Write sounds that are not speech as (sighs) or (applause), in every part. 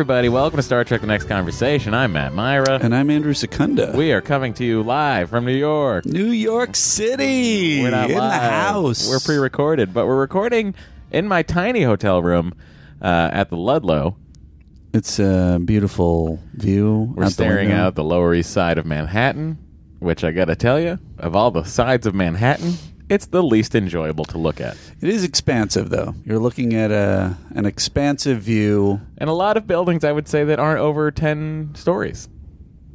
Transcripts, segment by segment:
Everybody, welcome to Star Trek The Next Conversation. I'm Matt Mira. And I'm Andrew Secunda. We are coming to you live from New York. New York City We're not in live. the house. We're pre-recorded, but we're recording in my tiny hotel room uh, at the Ludlow. It's a beautiful view. We're out staring window. out the Lower East Side of Manhattan, which I got to tell you, of all the sides of Manhattan, it's the least enjoyable to look at. It is expansive, though. You're looking at a an expansive view. And a lot of buildings, I would say, that aren't over ten stories.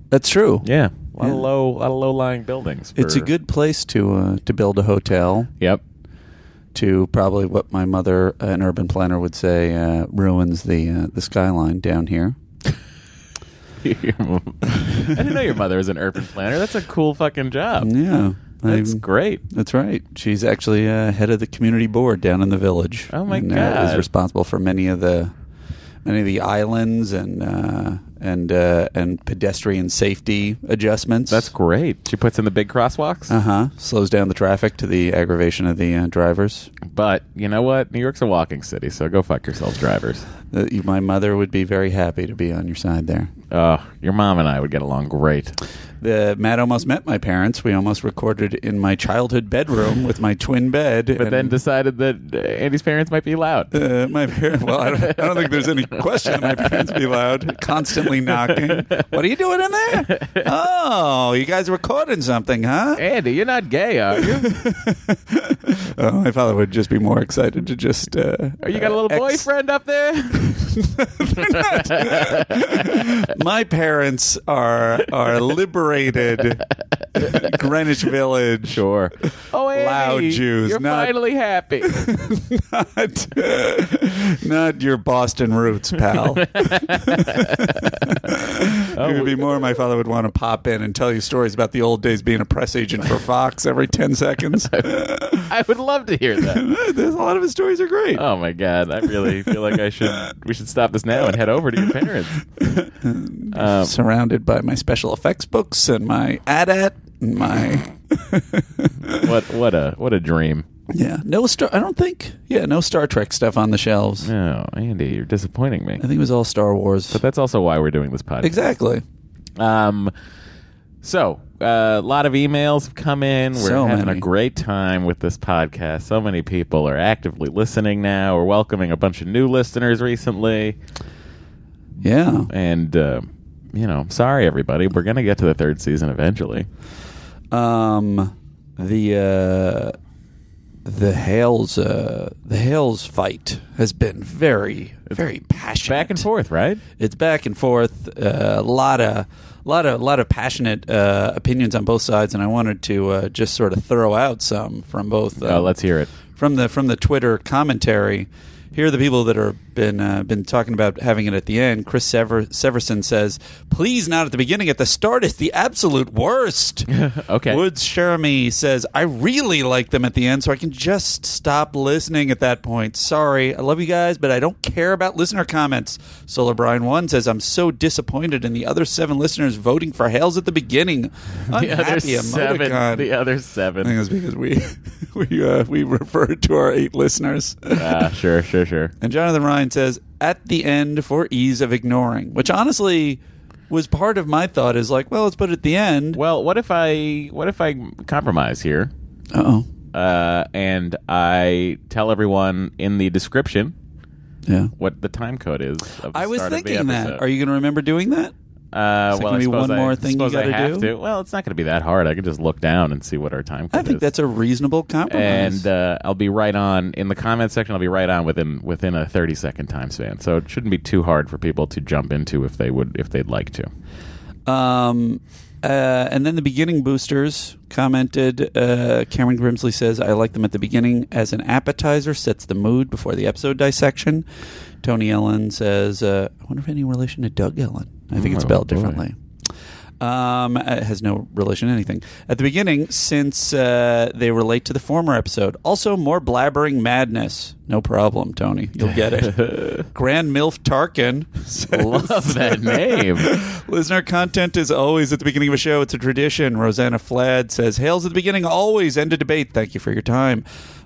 That's true. Yeah, a lot Yeah. of low, lot of low-lying buildings. It's a good place to uh, to build a hotel. Yep. To probably what my mother, an urban planner, would say uh, ruins the uh, the skyline down here. (laughs) I didn't know your mother was an urban planner. That's a cool fucking job. Yeah, That's I'm- great. That's right. She's actually uh, head of the community board down in the village. Oh, my and, Uh, God. is responsible for many of the many of the islands and uh, and uh, and pedestrian safety adjustments. That's great. She puts in the big crosswalks. uh huh. Slows down the traffic to the aggravation of the uh, drivers. But you know what? New York's a walking city, so go fuck yourselves, drivers. Uh, you, my mother would be very happy to be on your side there. Oh, your mom and I would get along great. The Matt almost met my parents. We almost recorded in my childhood bedroom with my twin bed. But then decided that uh, Andy's parents might be loud. Uh, my parents. Well, I don't, I don't think there's any question that my parents be loud, constantly knocking. What are you doing in there? (laughs) Oh, you guys recording something, huh? Andy, you're not gay, are you? (laughs) Oh, my father would just be more excited to just. Uh, Or you got a little ex- boyfriend up there? (laughs) My parents are are liberated Greenwich Village. Sure. Oh, Andy, Loud Jews, You're not- finally happy. Not, not your Boston roots, pal. (laughs) it would be more my father would want to pop in and tell you stories about the old days being a press agent for Fox every 10 seconds. (laughs) I would love to hear that. (laughs) There's a lot of his stories are great. Oh my god, I really feel like I should. We should stop this now and head over to your parents. Um, Surrounded by my special effects books and my AT-AT and my what what a what a dream. Yeah no star. I don't think yeah no Star Trek stuff on the shelves. No, Andy, you're disappointing me. I think it was all Star Wars. But that's also why we're doing this podcast. exactly. Um, so uh, a lot of emails have come in. We're So having many. a great time with this podcast. So many people are actively listening now. We're welcoming a bunch of new listeners recently, Yeah. and uh, you know, sorry everybody, we're gonna get to the third season eventually. Um, the uh, the Hails uh, the Hails fight has been very very passionate. Back and forth, right? It's back and forth. uh, A lot of a lot of a lot of passionate uh, opinions on both sides, and I wanted to uh, just sort of throw out some from both. Uh, oh, let's hear it. from the from the Twitter commentary. Here are the people that are been uh, been talking about having it at the end. Chris Sever- Severson says, "Please, not at the beginning. At the start, it's the absolute worst." (laughs) Okay. Woods Sheremy says, "I really like them at the end, so I can just stop listening at that point. Sorry, I love you guys, but I don't care about listener comments." Solar Brian One says, "I'm so disappointed in the other seven listeners voting for Hails at the beginning. (laughs) The other seven. emoticon." The other seven. I think it's because we (laughs) we uh, we referred to our eight listeners. Ah, sure, sure, sure. And Jonathan Ryan says, "At the end for ease of ignoring," which honestly was part of my thought. Is like, well, let's put it at the end. Well, what if I what if I compromise here? Uh oh, uh, and I tell everyone in the description yeah. what the time code is. Of the I was start of the thinking that. episode. Are you going to remember doing that? Uh, Is well, be one I, more thing you gotta have do? to. Well, it's not going to be that hard. I can just look down and see what our time I think is. that's a reasonable compromise. and uh, I'll be right on in the comment section. I'll be right on within within a thirty second time span, so it shouldn't be too hard for people to jump into if they would if they'd like to. Um, Uh, and then the beginning boosters commented. Uh, Cameron Grimsley says, "I like them at the beginning as an appetizer, sets the mood before the episode dissection." Tony Ellen says, uh, "I wonder if any relation to Doug Ellen. I think it's Oh, spelled boy. differently." Um, it has no relation to anything. At the beginning, since uh, they relate to the former episode. Also, more blabbering madness. No problem, Tony. You'll get it. (laughs) Grand Milf Tarkin says, Love that name. (laughs) Listener content is always at the beginning of a show. It's a tradition. Rosanna Flad says, Hails at the beginning, always end a debate. Thank you for your time.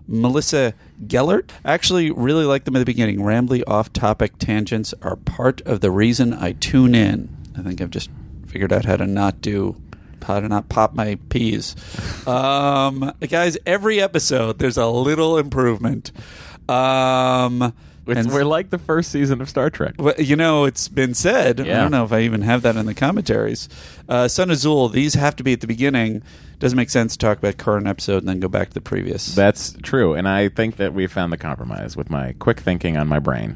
Melissa Gellert I actually really like them at the beginning. Rambly off topic tangents are part of the reason I tune in. I think I've just figured out how to not do how to not pop my peas. (laughs) Um, guys, every episode there's a little improvement. Um, It's, and- we're like the first season of Star Trek. well, you know, it's been said. I don't know if I even have that in the commentaries. Uh, Son Azul, these have to be at the beginning. Doesn't make sense to talk about current episode and then go back to the previous. That's true, and I think that we found the compromise with my quick thinking on my brain.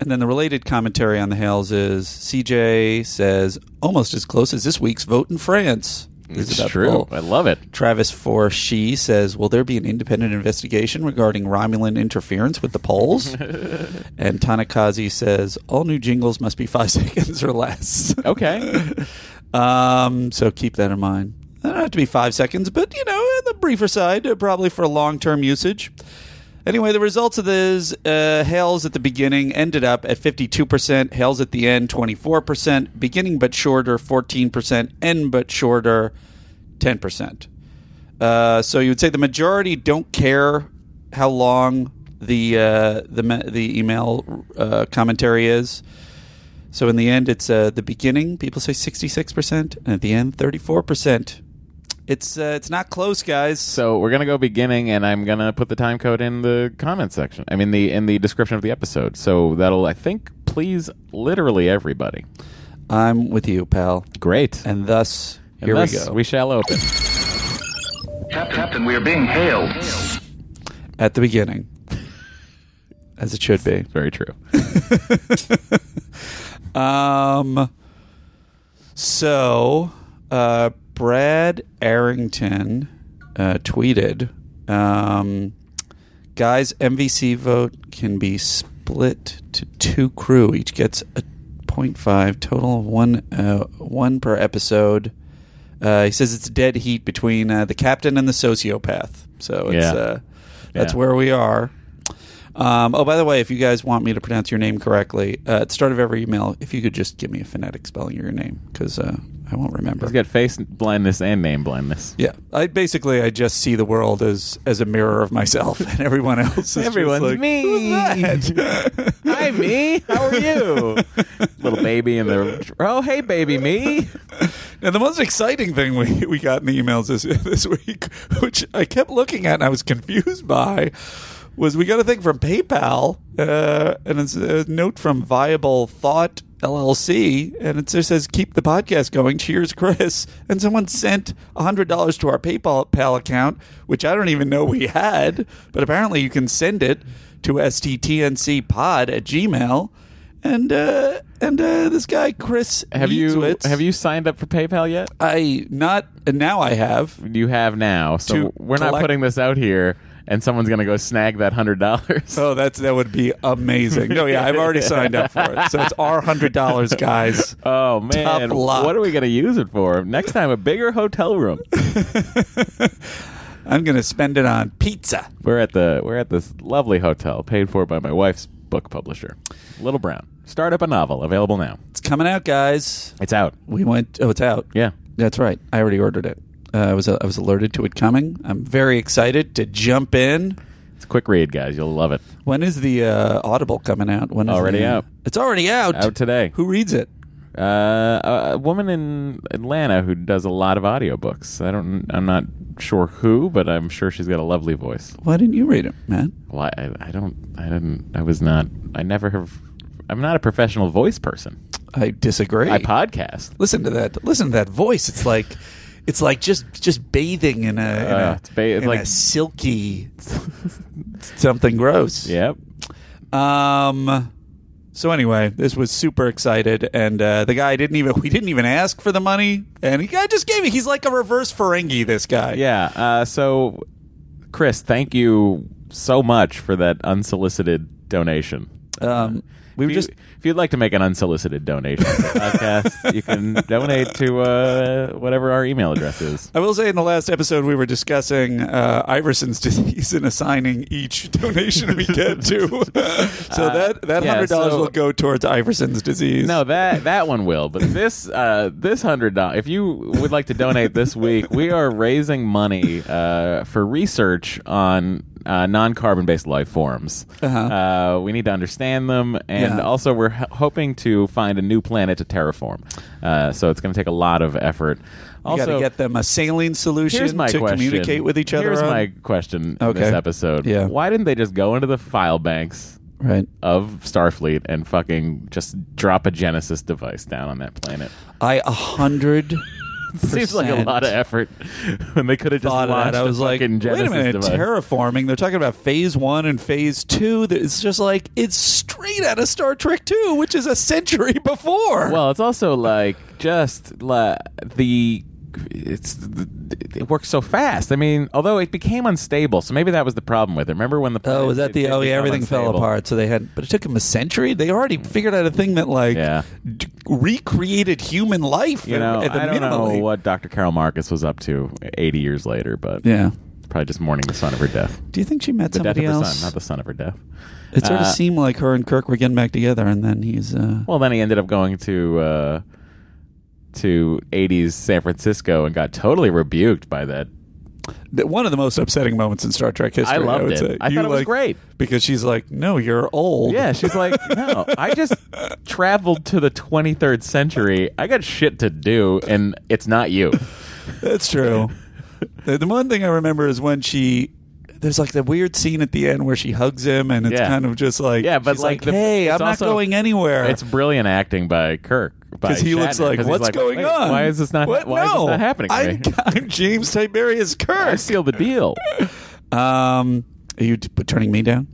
and then the related commentary on the Hails is CJ says almost as close as this week's vote in France. This is It's true. Bull. I love it. Travis for she says, "Will there be an independent investigation regarding Romulan interference with the polls?" (laughs) and Tanakazi says, "All new jingles must be five (laughs) seconds or less." Okay. (laughs) Um, so keep that in mind. They don't have to be five seconds, but you know, on the briefer side, probably for long term usage. Anyway, the results of this uh, at the beginning ended up at 52%, Hails at the end 24%, beginning but shorter 14%, end but shorter 10%. Uh, so you would say the majority don't care how long the uh, the me- the email uh, commentary is. So in the end, it's uh, the beginning. People say sixty six percent, and at the end, thirty four percent. It's uh, it's not close, guys. So we're gonna go beginning, and I'm gonna put the time code in the comment section. I mean, the in the description of the episode. So that'll, I think, please literally everybody. I'm with you, pal. Great. And thus, And here thus, we go. We shall open. Captain, Captain, we are being hailed. at the beginning, (laughs) as it should be. Very true. (laughs) Um. So, uh, Brad Arrington uh, tweeted, um, "Guys, MVC vote can be split to two crew. Each gets a 0.5 total of one uh, one per episode." Uh, he says it's dead heat between uh, the captain and the sociopath. So it's Yeah. uh, that's Yeah. where we are. Um, oh, by the way, if you guys want me to pronounce your name correctly, uh, at the start of every email, if you could just give me a phonetic spelling of your name, because uh, I won't remember. He's got face blindness and name blindness. Yeah, I basically I just see the world as as a mirror of myself, and everyone else. Is (laughs) Everyone's like, me. (laughs) Hi, me. How are you? (laughs) Little baby in the. Oh, hey, baby, me. Now, the most exciting thing we, we got in the emails this this week, which I kept looking at and I was confused by, was we got a thing from PayPal, uh, and it's a note from Viable Thought LLC, and it just says "Keep the podcast going." Cheers, Chris. (laughs) And someone sent hundred dollars to our PayPal account, which I don't even know we had, but apparently you can send it to sttncpod at gmail. And uh, and uh, this guy Chris Have you have you signed up for PayPal yet? I not and now I have. You have now. So To we're not collect- putting this out here, and someone's gonna go snag that hundred dollars. Oh, that's that would be amazing. No, yeah, I've already signed up for it. So it's our hundred dollars, guys. (laughs) Oh man, luck. what are we gonna use it for? Next time, a bigger hotel room. (laughs) I'm gonna spend it on pizza. we're at the we're at this lovely hotel, paid for by my wife's book publisher, Little Brown. Start up a novel, available now. It's coming out, guys. It's out. We went. Oh, it's out. Yeah, That's right. I already ordered it. Uh, I was I was alerted to it coming. I'm very excited to jump in. it's a quick read, guys. You'll love it. When is the uh, Audible coming out? When is Already the- out. It's already out. Out today. Who reads it? Uh, a, a woman in Atlanta who does a lot of audiobooks. I don't. I'm not sure who, but I'm sure she's got a lovely voice. Why didn't you read it, man? Why? I, I don't. I didn't. I was not. I never have. I'm not a professional voice person. I disagree. I podcast. Listen to that. Listen to that voice. It's like it's like just just bathing in a, in Uh, a, it's ba- it's in like- a silky something gross. Yep. Um. So anyway, this was super excited, and uh, the guy didn't even (laughs) we didn't even ask for the money, and he guy just gave it. He's like a reverse Ferengi. This guy. Yeah. Uh, so, Chris, thank you so much for that unsolicited donation. Um, we were if, you, just if you'd like to make an unsolicited donation to the podcast, you can (laughs) donate to uh, whatever our email address is. I will say in the last episode we were discussing uh, Iverson's (laughs) disease and assigning each donation we get to. (laughs) so that that Uh, yeah, hundred dollars so- will go towards Iverson's disease. No, that that one will, but this uh, this hundred dollars. If you would like to donate this week, we are raising money uh, for research on uh, non-carbon based life forms. Uh-huh. Uh, we need to understand them, and Yeah. also we're h- hoping to find a new planet to terraform. Uh, so it's going to take a lot of effort. you got Also, to get them a saline solution to question. communicate with each other. Here's on. my question in Okay. this episode. Yeah. Why didn't they just go into the file banks right. of Starfleet and fucking just drop a Genesis device down on that planet? I a hundred. Seems like a lot of effort when they could have just thought launched. I was like, wait Genesis a minute, device. terraforming. They're talking about phase one and phase two. That It's just like it's straight out of Star Trek Two, which is a century before. well, it's also like just la- the it's it works so fast. I mean, although it became unstable, so maybe that was the problem with it. Remember when the Oh, was that the? Oh, yeah, everything fell apart. So they had, but it took them a century. They already figured out a thing that like Yeah. d- recreated human life. You know, at the I don't know what Dr. Carol Marcus was up to 80 years later, but Yeah. probably just mourning the son of her death. Do you think she met The death of somebody her else? son, not the son of her death. it sort of Uh, seemed like her and Kirk were getting back together, and then he's. Uh, Well, then he ended up going to uh, to 80s San Francisco and got totally rebuked by that. one of the most upsetting moments in Star Trek history. I loved would it. Say. I You, thought it was like- great. because she's like, "No, you're old." Yeah, she's like, no, I just (laughs) traveled to the 23rd century. I got shit to do, and it's not you. That's true. the, the one thing I remember is when she. There's like the weird scene at the end where she hugs him, and it's Yeah. kind of just like, Yeah, but she's like the- "Hey, I'm not also- going anywhere." It's brilliant acting by Kirk. Because he looks like, "What's going on? Why is this not? What? Why is no, this not happening to I'm, me? (laughs) I'm James Tiberius I Kirk. seal the deal. Um, are you t- turning me down?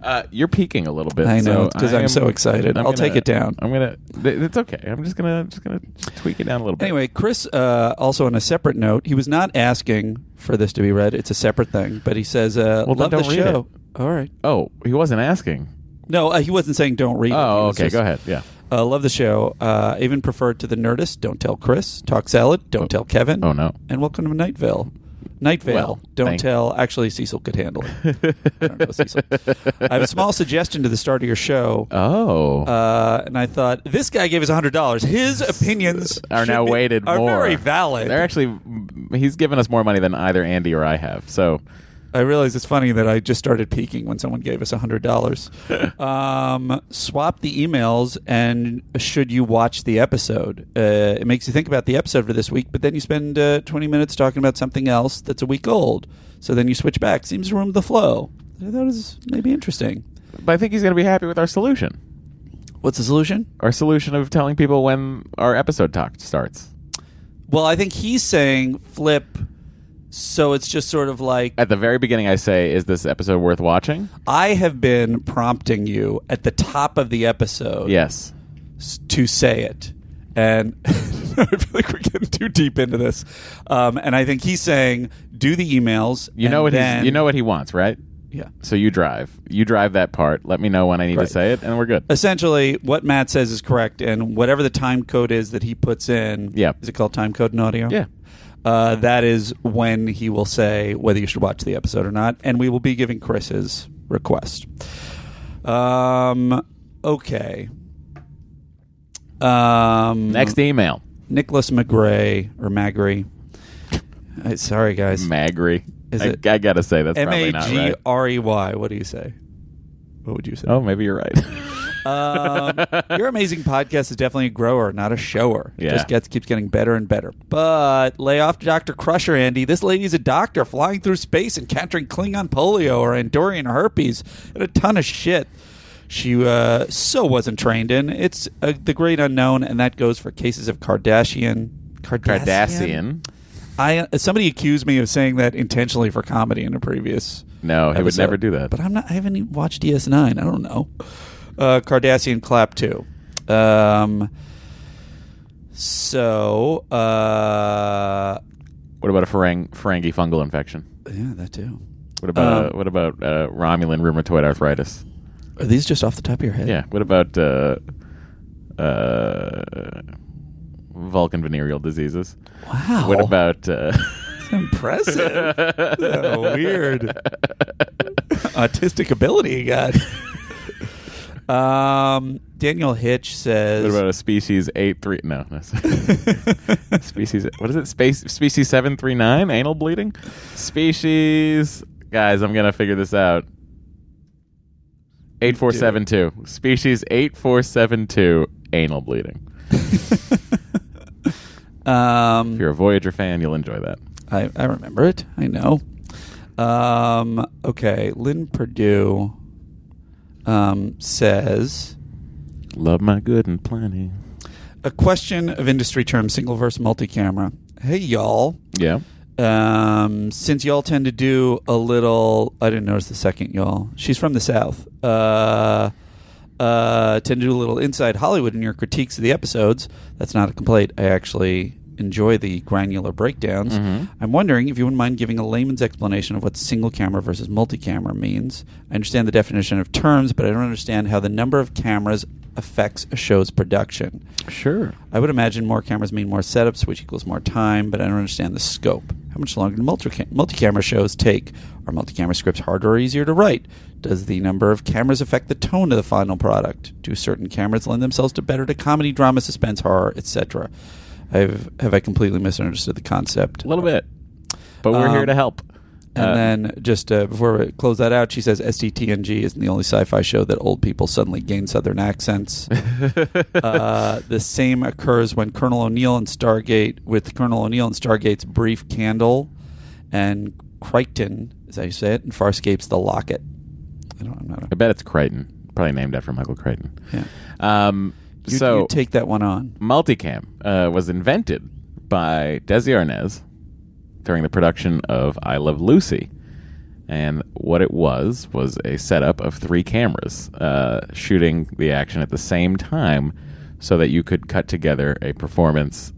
Uh, you're peaking a little bit. I know, because I I'm so excited. I'm I'll gonna- take it down. I'm gonna. th- It's okay. I'm just gonna just gonna tweak it down a little bit. Anyway, Chris, uh, also on a separate note, he was not asking for this to be read. It's a separate thing, but he says, uh, Well, then "Love the don't read show." All right. Oh, he wasn't asking. No, uh, he wasn't saying don't read. it. He Oh, was okay. just, Go ahead. Yeah. Uh, love the show. Uh, even prefer it to the Nerdist. Don't tell Chris. Talk salad. Don't tell Kevin. Oh no. And welcome to Night Vale. Night Vale. Well, don't thank- tell. Actually, Cecil could handle it. I don't know, Cecil. I have a small suggestion to the start of your show. Oh. Uh, and I thought this guy gave us hundred dollars. His (laughs) opinions are now be- weighted are more. very valid. They're actually. He's given us more money than either Andy or I have. So I realize it's funny that I just started peaking when someone gave us hundred dollars. (laughs) um, swap the emails, and should you watch the episode? Uh, it makes you think about the episode for this week, but then you spend uh, twenty minutes talking about something else that's a week old. So then you switch back. Seems to ruin the flow. I thought it was maybe interesting. but I think he's going to be happy with our solution. What's the solution? Our solution of telling people when our episode talk starts. Well, I think he's saying flip. So it's just sort of like At the very beginning, I say, "Is this episode worth watching?" I have been prompting you at the top of the episode. Yes. s- to say it. And (laughs) I feel like we're getting too deep into this. Um, and I think he's saying, do the emails. You know what he's, you know what he wants, right? Yeah. So you drive. You drive that part. Let me know when I need Right. to say it, and we're good. Essentially, what Matt says is correct, and whatever the time code is that he puts in, Yeah. is it called time code in audio? Yeah. Uh, that is when he will say whether you should watch the episode or not, and we will be giving Chris his request. Um, okay. Um, Next email, Nicholas McGray or Magri. Uh, sorry, guys. Magri. Is I, it I gotta say that's M probably not G right. R E Y. What do you say? What would you say? Oh, maybe you're right. (laughs) Um, your amazing podcast is definitely a grower, not a shower. It Yeah. just gets keeps getting better and better. But lay off Dr. Crusher, Andy. This lady's a doctor flying through space and capturing Klingon polio or Andorian herpes and a ton of shit. She uh, so wasn't trained in. It's uh, the great unknown, and that goes for cases of Kardashian. Cardassian. I uh, somebody accused me of saying that intentionally for comedy in a previous. No, he would episode. never do that. But I'm not. I haven't even watched DS9. I don't know. Uh, Cardassian clap too. Um, so, uh, What about a Fereng- Ferengi fungal infection? yeah, that too. What about uh, Um, what about uh, Romulan rheumatoid arthritis? Are these just off the top of your head? Yeah. What about uh, uh, Vulcan venereal diseases? Wow. What about uh, (laughs) impressive? Weird. (laughs) Autistic ability you got. Um, Daniel Hitch says. what about a species eight three? No, no. (laughs) species. What is it? Space species seven three nine. Anal bleeding. Species. Guys, I'm gonna figure this out. Eight four seven two. Species eight four seven two. Anal bleeding. (laughs) um, If you're a Voyager fan, you'll enjoy that. I, I remember it. I know. Um, okay, Lynn Purdue um, says Love my good and plenty. a question of industry term single verse multi camera. Hey y'all. Yeah. Um, since y'all tend to do a little, I didn't notice the second y'all. She's from the south. Uh, uh, tend to do a little inside Hollywood in your critiques of the episodes. That's not a complaint. I actually enjoy the granular breakdowns. Mm-hmm. I'm wondering if you wouldn't mind giving a layman's explanation of what single camera versus multi camera means. I understand the definition of terms, but I don't understand how the number of cameras affects a show's production. Sure. I would imagine more cameras mean more setups, which equals more time, but I don't understand the scope. How much longer do multi- multi-camera shows take? Are multi-camera scripts harder or easier to write? Does the number of cameras affect the tone of the final product? Do certain cameras lend themselves to better to comedy, drama, suspense, horror, etc.? I've have I completely misunderstood the concept? A little bit, but we're Um, here to help. And Uh, then just uh, before we close that out, she says SDTNG isn't the only sci-fi show that old people suddenly gain Southern accents. (laughs) uh, the same occurs when Colonel O'Neill and Stargate, with Colonel O'Neill and Stargate's brief candle, and Crichton, as I say it, and Farscape's The Locket. I don't, I'm not. I bet it's Crichton, probably named after Michael Crichton. yeah. Um, You, so you take that one on. multicam uh, was invented by Desi Arnaz during the production of I Love Lucy. And what it was was a setup of three cameras uh, shooting the action at the same time so that you could cut together a performance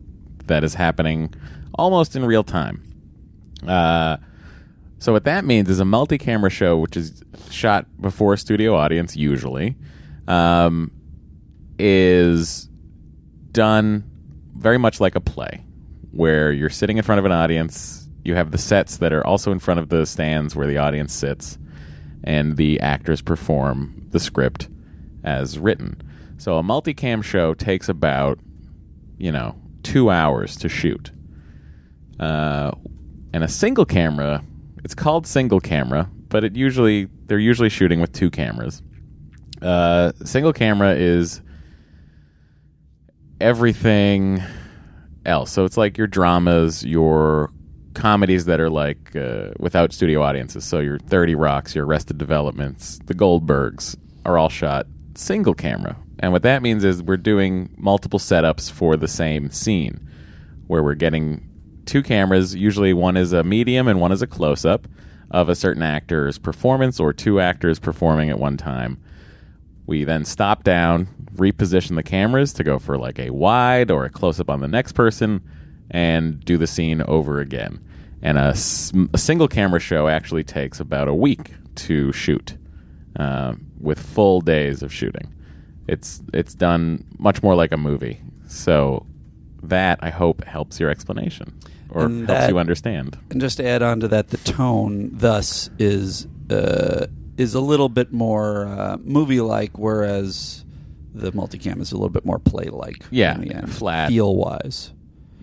that is happening almost in real time. Uh, so what that means is a multi-camera show, which is shot before a studio audience, usually, um, is done very much like a play, where you're sitting in front of an audience. You have the sets that are also in front of the stands where the audience sits, and the actors perform the script as written. So a multicam show takes about, you know, two hours to shoot. Uh, and a single camera, it's called single camera, but it usually they're usually shooting with two cameras. Uh, single camera is everything else. So it's like your dramas, your comedies that are like uh, without studio audiences. So your 30 Rocks, your Arrested Developments, the Goldbergs are all shot single camera. And what that means is we're doing multiple setups for the same scene where we're getting two cameras. Usually one is a medium and one is a close up of a certain actor's performance or two actors performing at one time. We then stop down, reposition the cameras to go for like a wide or a close up on the next person, and do the scene over again. And a single camera show actually takes about a week to shoot, uh, with full days of shooting. It's it's done much more like a movie. So that I hope helps your explanation or And helps that- you understand. And just to add on to that, the tone thus is uh, is a little bit more uh, movie like, whereas the multicam is a little bit more play like. Yeah, flat. feel wise.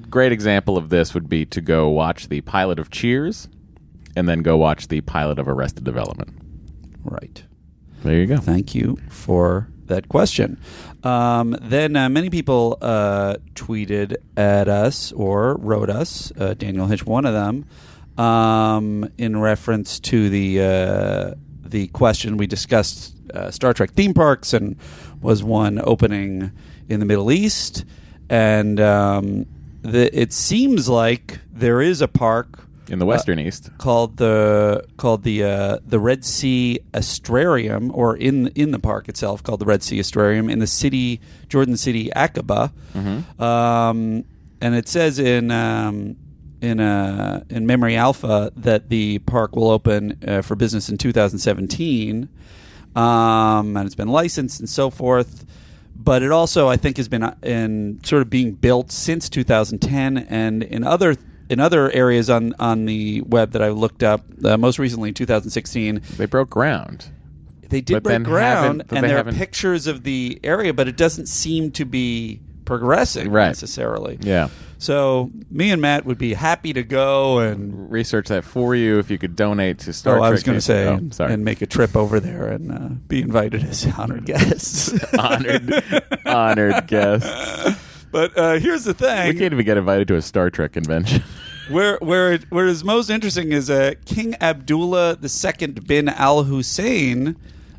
Great example of this would be to go watch the pilot of Cheers, and then go watch the pilot of Arrested Development. Right. There you go. Thank you for that question. Um, then uh, many people uh, tweeted at us or wrote us, uh, Daniel Hitch, one of them, um, in reference to the uh, the question we discussed uh, Star Trek theme parks and was one opening in the Middle East, and um, the, it seems like there is a park in the western east. called the called the uh, the Red Sea Astrarium, or in in the park itself called the Red Sea Astrarium in the city Jordan City Aqaba, um, and it says in um, in uh, in Memory Alpha that the park will open uh, for business in 2017, um, and it's been licensed and so forth. But it also, I think, has been uh, in sort of being built since 2010, and in other in other areas on on the web that I looked up, uh, most recently in 2016, They broke ground. they did But break ground, and there are haven't- pictures of the area, but it doesn't seem to be progressing Right. necessarily. Yeah. So me and Matt would be happy to go and Research that for you if you could donate to Star oh, Trek. I was going to say Oh, and, sorry. and make a trip over there and uh, be invited as (laughs) honored guests. (laughs) honored, honored guest. (laughs) but uh, here's the thing. We thing: can't even get invited to a Star Trek convention. where where it, where is most interesting is uh, King Abdullah II bin Al Hussein,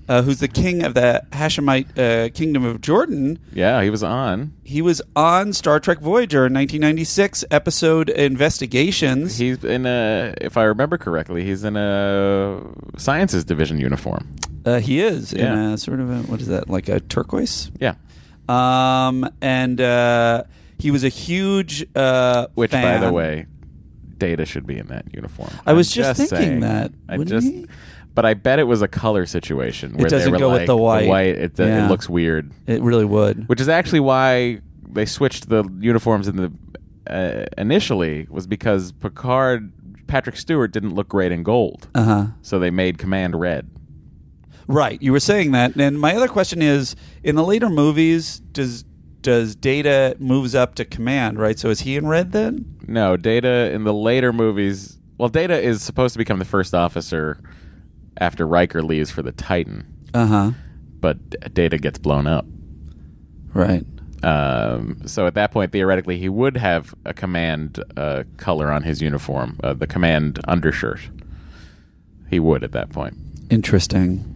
uh, who's the king of the Hashemite uh, kingdom of Jordan. yeah, he was on. He was on Star Trek Voyager in 1996 episode Investigations. He's in a, if I remember correctly, he's in a sciences division uniform. Uh, he is in Yeah. a sort of a, what is that like a turquoise? Yeah. Um, and uh, he was a huge uh, Which, by the way, Data should be in that uniform. I was I'm just thinking saying. that, I just, he? But I bet it was a color situation where it doesn't they were go with like, the white. it, Yeah. it looks weird. it really would. Which is actually why they switched the uniforms in the uh, initially was because Picard, Patrick Stewart didn't look great in gold, Uh huh. so they made Command red. Right, you were saying that, and my other question is: in the later movies, does does Data moves up to command? Right, so is he in red then? No, Data in the later movies. Well, Data is supposed to become the first officer after Riker leaves for the Titan, Uh huh. but Data gets blown up. Right. Um, so at that point, theoretically, he would have a command uh, color on his uniform, uh, the command undershirt. He would at that point. Interesting.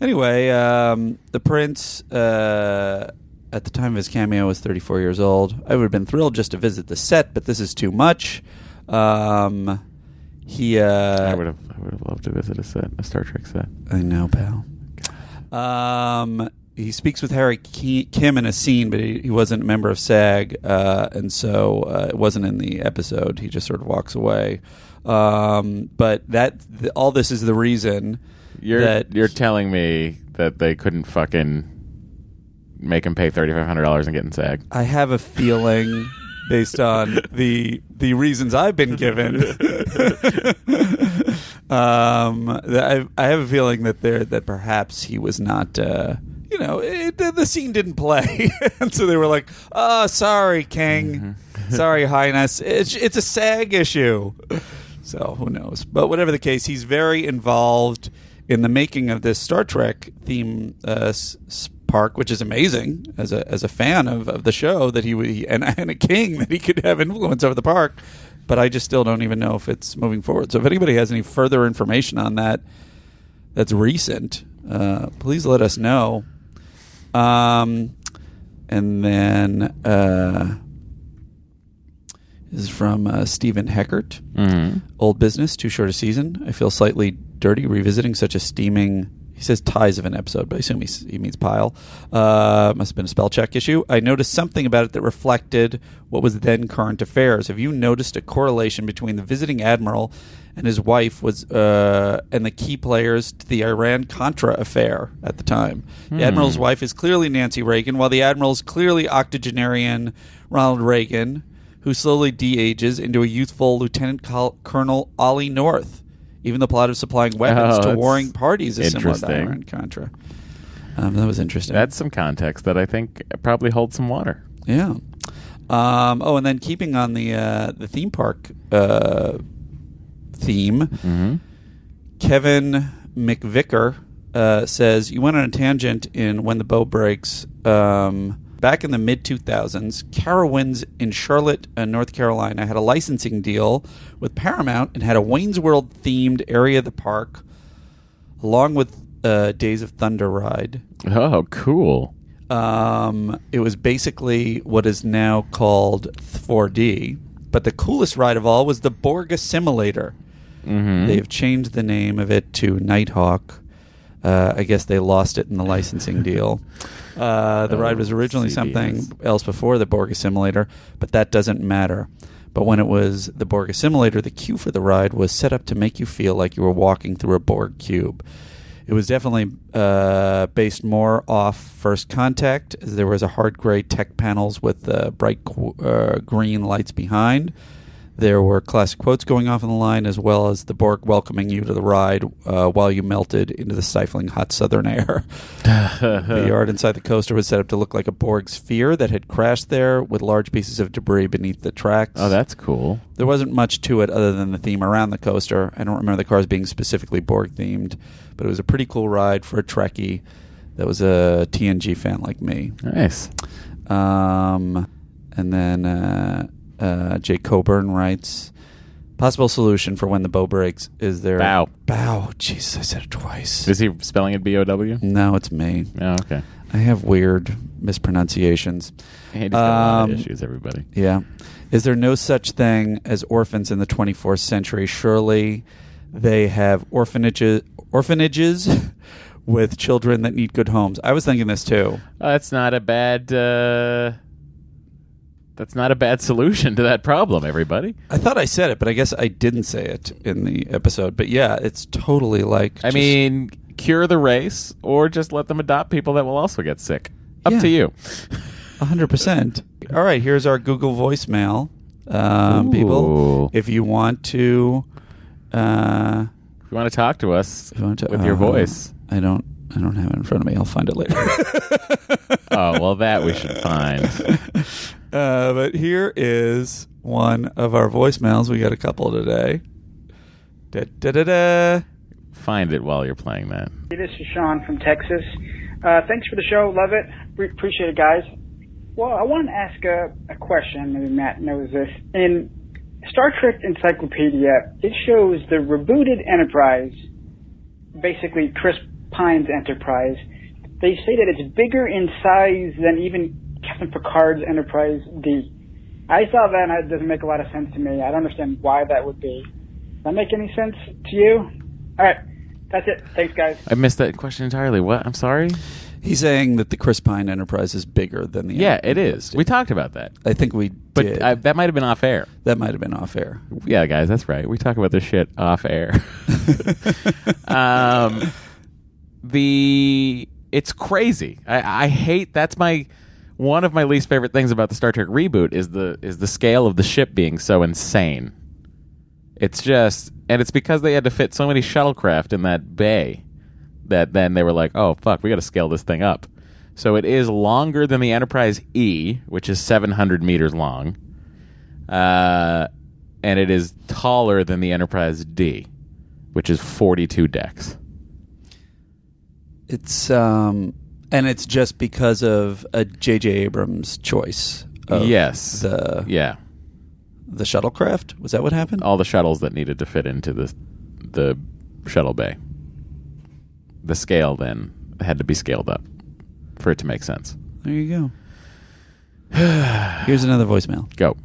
Anyway, um, the prince uh, at the time of his cameo was 34 years old. I would have been thrilled just to visit the set, but this is too much. Um, he, uh, I would have, I would have loved to visit a set, a Star Trek set. I know, pal. Um, he speaks with Harry Kim in a scene, but he, he wasn't a member of SAG, uh, and so uh, it wasn't in the episode. He just sort of walks away. Um, but that th- all this is the reason You're that you're telling me that they couldn't fucking make him pay thirty five hundred dollars and get in SAG. I have a feeling, based on the the reasons I've been given, (laughs) um, I, I have a feeling that there that perhaps he was not. Uh, you know, it, the, the scene didn't play, (laughs) and so they were like, "Oh, sorry, King, sorry, Highness. It's it's a SAG issue." So who knows? But whatever the case, he's very involved in the making of this Star Trek theme uh, s- park, which is amazing as a as a fan of, of the show that he, would- he and, (laughs) and a king that he could have influence over the park. But I just still don't even know if it's moving forward. So if anybody has any further information on that, that's recent, uh, please let us know. Um, and then uh, this is from uh, Stephen Heckert. Mm-hmm. Old business, too short a season. I feel slightly dirty revisiting such a steaming. He says ties of an episode, but I assume he's, he means pile. Uh, must have been a spell check issue. I noticed something about it that reflected what was then current affairs. Have you noticed a correlation between the visiting admiral and his wife was uh, and the key players to the Iran Contra affair at the time? The admiral's wife is clearly Nancy Reagan, while the admiral is clearly octogenarian Ronald Reagan who slowly de-ages into a youthful Lieutenant Col- Colonel Ollie North. Even the plot of supplying weapons Oh, to warring parties is similar to. Iran Contra. Um, that was interesting. That's some context that I think probably holds some water. yeah. Um, oh, and then keeping on the uh, the theme park uh, theme, Mm-hmm. Kevin McVicker uh, says you went on a tangent in when the bow breaks. Um, back in the mid 2000s, Carowinds in Charlotte, uh, North Carolina, had a licensing deal with Paramount and had a Wayne's World themed area of the park, along with uh, Days of Thunder ride. Oh, cool. Um, it was basically what is now called 4D. but the coolest ride of all was the Borg Assimilator. Mm-hmm. They've changed the name of it to Nighthawk. Uh, I guess they lost it in the licensing deal. (laughs) Uh, the Oh, ride was originally CBS. something else before the Borg Assimilator, but that doesn't matter. But when it was the Borg Assimilator, the queue for the ride was set up to make you feel like you were walking through a Borg cube. It was definitely uh, based more off First Contact, as there was a hard gray tech panels with uh, bright qu- uh, green lights behind. There were classic quotes going off on the line, as well as the Borg welcoming you to the ride uh, while you melted into the stifling hot southern air. (laughs) the yard inside the coaster was set up to look like a Borg sphere that had crashed there, with large pieces of debris beneath the tracks. Oh, that's cool. There wasn't much to it other than the theme around the coaster. I don't remember the cars being specifically Borg themed, but it was a pretty cool ride for a Trekkie that was a TNG fan like me. Nice. Um, and then uh, uh, Jay Coburn writes possible solution for when the bow breaks is there Bow. bow. Jesus, I said it twice. Is he spelling it B O W? no, it's me. Oh, okay. I have weird mispronunciations. He's got a lot Um, of issues, everybody. Yeah. Is there no such thing as orphans in the 24th century? Surely they have orphanages orphanages (laughs) with children that need good homes. I was thinking this too. Uh, that's not a bad. Uh, that's not a bad solution to that problem, everybody. I thought I said it, but I guess I didn't say it in the episode. But yeah, it's totally like I just- mean, cure the race, or just let them adopt people that will also get sick. Up Yeah. to you. hundred percent. All right, here's our Google voicemail, um, people. If you want to, uh, If you want to talk to us you to with your uh, voice, I don't. I don't have it in front of me. I'll find it later. (laughs) oh well, that we should find. (laughs) Uh, but here is one of our voicemails. We got a couple today. Da, da, da, da. Find it while you're playing that. Hey, This is Sean from Texas. Uh, thanks for the show. Love it. Re- appreciate it, guys. Well, I want to ask a, a question. Maybe Matt knows this. In Star Trek Encyclopedia, it shows the rebooted Enterprise, basically Chris Pine's Enterprise. They say that it's bigger in size than even Captain Picard's Enterprise D. I saw that and it doesn't make a lot of sense to me. I don't understand why that would be. Does that make any sense to you? All right. That's it. Thanks, guys. I missed that question entirely. What? I'm sorry. He's saying that the Chris Pine Enterprise is bigger than the. Yeah, it Enterprise. is. We talked about that, I think we but did. I, that might have been off air. that might have been off air. Yeah, guys, that's right. We talk about this shit off air. (laughs) um, the it's crazy. I, I hate. That's my one of my least favorite things about the Star Trek reboot is the is the scale of the ship being so insane. It's just, and it's because they had to fit so many shuttlecraft in that bay that then they were like, oh fuck, we got to scale this thing up. So it is longer than the Enterprise E, which is 700 meters long, uh, and it is taller than the Enterprise D, which is 42 decks. It's um, and it's just because of a J.J. Abrams choice. Of yes, the yeah, the shuttlecraft was that what happened? all the shuttles that needed to fit into the the shuttle bay. The scale then had to be scaled up for it to make sense. There you go. (sighs) Here's another voicemail. Go.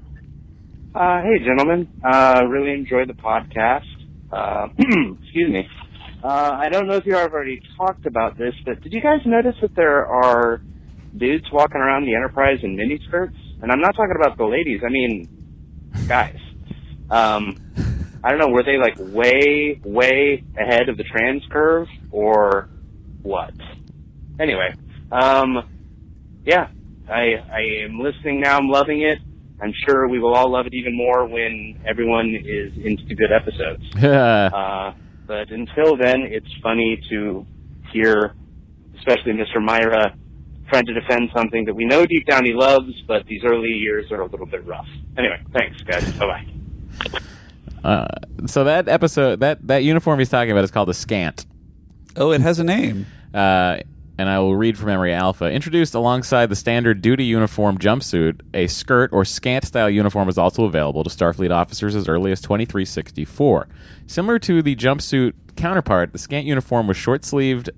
Uh, hey, gentlemen. Uh, really enjoyed the podcast. Uh, (clears throat) excuse me. Uh, I don't know if you have already talked about this, but did you guys notice that there are dudes walking around the Enterprise in miniskirts? And I'm not talking about the ladies. I mean, guys. Um, I don't know. Were they like way, way ahead of the trans curve, or what? Anyway, um, yeah, I I am listening now. I'm loving it. I'm sure we will all love it even more when everyone is into good episodes. (laughs) Uh, but until then, it's funny to hear, especially Mr. Mira, trying to defend something that we know deep down he loves, but these early years are a little bit rough. Anyway, thanks, guys. Bye bye. Uh, so that episode, that that uniform he's talking about is called a scant. Oh, it has a name. Uh, and I will read from memory alpha. Introduced alongside the standard duty uniform jumpsuit, a skirt or scant style uniform is also available to Starfleet officers as early as 2364. Similar to the jumpsuit counterpart, the scant uniform was short sleeved.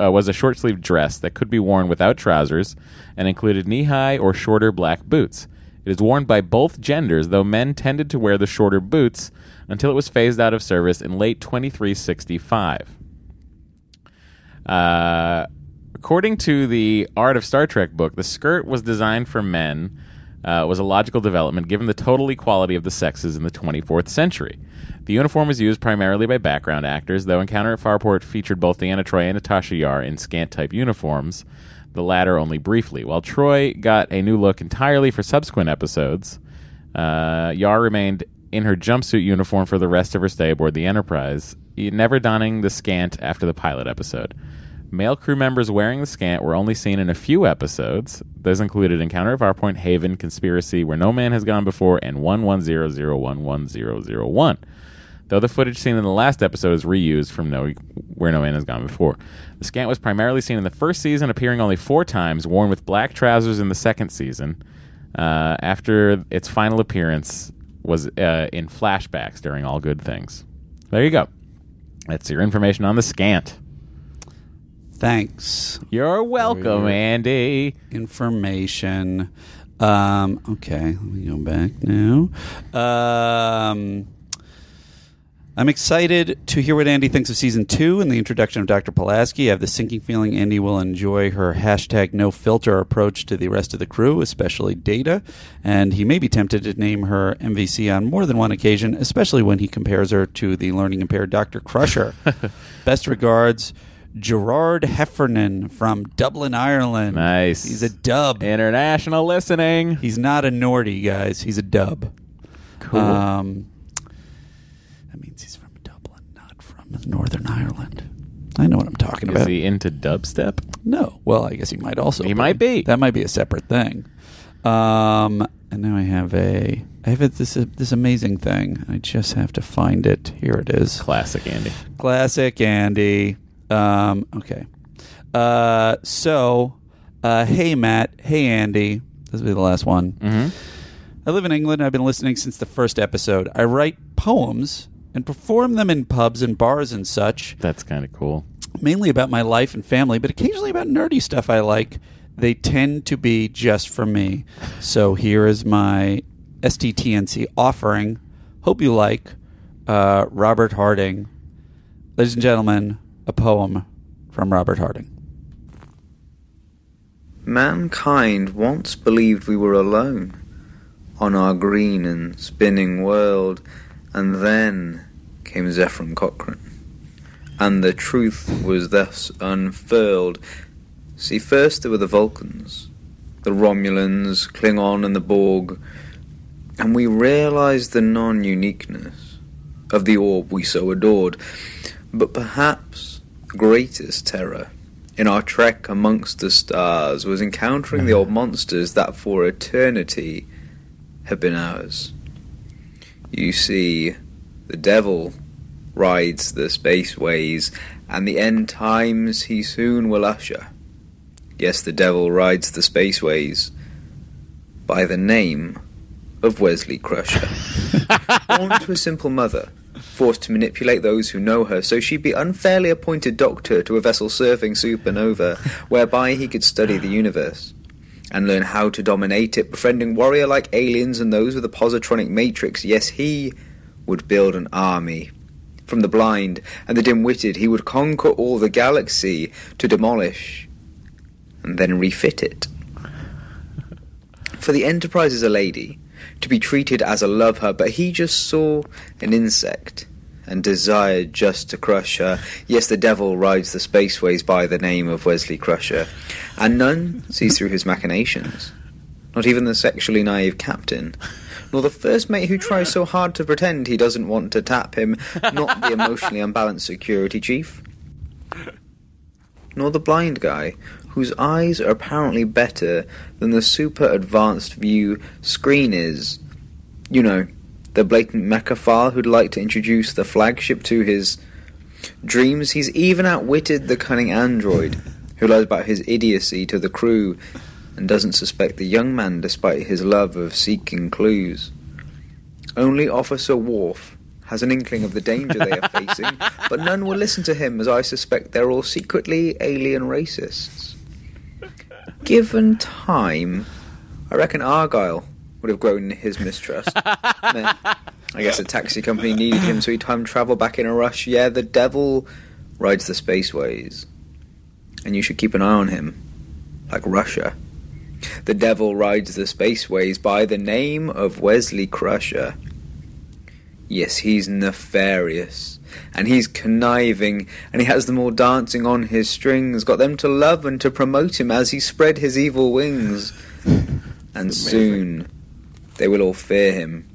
Uh, was a short sleeved dress that could be worn without trousers and included knee high or shorter black boots. It is worn by both genders, though men tended to wear the shorter boots until it was phased out of service in late 2365. Uh, according to the Art of Star Trek book, the skirt was designed for men. Uh, was a logical development given the total equality of the sexes in the 24th century. The uniform was used primarily by background actors, though Encounter at Farpoint featured both Deanna Troi and Natasha Yar in skant type uniforms, the latter only briefly. While Troi got a new look entirely for subsequent episodes, uh, Yar remained in her jumpsuit uniform for the rest of her stay aboard the Enterprise, never donning the skant after the pilot episode. Male crew members wearing the skant were only seen in a few episodes. Those included Encounter of Farpoint, Haven, Conspiracy, Where No Man Has Gone Before, and 1100110001. Though the footage seen in the last episode is reused from no, Where No Man Has Gone Before. The skant was primarily seen in the first season, appearing only four times, worn with black trousers in the second season. Uh, after its final appearance was uh, in flashbacks during All Good Things. There you go. That's your information on the skant. Thanks. You're welcome. Andy. Information. Um, okay, let me go back now. Um, I'm excited to hear what Andy thinks of season two and the introduction of Dr. Pulaski. I have the sinking feeling Andy will enjoy her hashtag no filter approach to the rest of the crew, especially Data, and he may be tempted to name her MVC on more than one occasion, especially when he compares her to the learning impaired Dr. Crusher. (laughs) Best regards, Gerard Heffernan from Dublin, Ireland. Nice. He's a dub. International listening. He's not a Nordy, guys. He's a dub. Cool. Um, that means he's from Dublin, not from Northern Ireland. I know what I'm talking Is about. Is he into dubstep? No. Well, I guess he might also. He might be. That might be a separate thing. Um, and now I have a. I have a, this this amazing thing. I just have to find it. Here it is. Classic Andy. Classic Andy. Um, okay. Uh, so, uh, hey Matt. Hey Andy. This will be the last one. Mm-hmm. I live in England. I've been listening since the first episode. I write poems and perform them in pubs and bars and such, That's kind of cool. mainly about my life and family, but occasionally about nerdy stuff I like. They tend to be just for me. So here is my STTNC offering. Hope you like uh, Robert Harding. Ladies and gentlemen, a poem from Robert Harding. Mankind once believed we were alone on our green and spinning world, and then came Zefram Cochrane, and the truth was thus unfurled. See, first there were the Vulcans, the Romulans, Klingon, and the Borg, and we realized the non uniqueness of the orb we so adored. But perhaps greatest terror in our trek amongst the stars was encountering the old mm-hmm. monsters that for eternity have been ours. You see, the devil rides the spaceways, and the end times he soon will usher. Yes, the devil rides the spaceways by the name of Wesley Crusher. (laughs) Born to a simple mother, forced to manipulate those who know her, so she'd be unfairly appointed doctor to a vessel serving supernova, whereby he could study the universe and learn how to dominate it, befriending warrior like aliens and those with a positronic matrix. Yes, he would build an army. From the blind and the dim witted, he would conquer all the galaxy to demolish and then refit it. For the Enterprise is a lady, to be treated as a love her, but he just saw an insect and desired just to crush her. Yes, the devil rides the spaceways by the name of Wesley Crusher, and none sees through his machinations. Not even the sexually naive captain, nor the first mate who tries so hard to pretend he doesn't want to tap him, not the emotionally unbalanced security chief, nor the blind guy whose eyes are apparently better than the super advanced view screen is. You know, the blatant mechaphile who'd like to introduce the flagship to his dreams. He's even outwitted the cunning android who lies about his idiocy to the crew and doesn't suspect the young man despite his love of seeking clues. Only Officer Worf has an inkling of the danger they are facing, (laughs) but none will listen to him as I suspect they're all secretly alien racists. Given time, I reckon Argyle would have grown his mistrust. (laughs) I guess a taxi company needed him, so he time traveled back in a rush. Yeah, the devil rides the spaceways, and you should keep an eye on him, like Russia. The devil rides the spaceways by the name of Wesley Crusher. Yes, he's nefarious, and he's conniving, and he has them all dancing on his strings, got them to love and to promote him as he spread his evil wings. (sighs) And soon they will all fear him.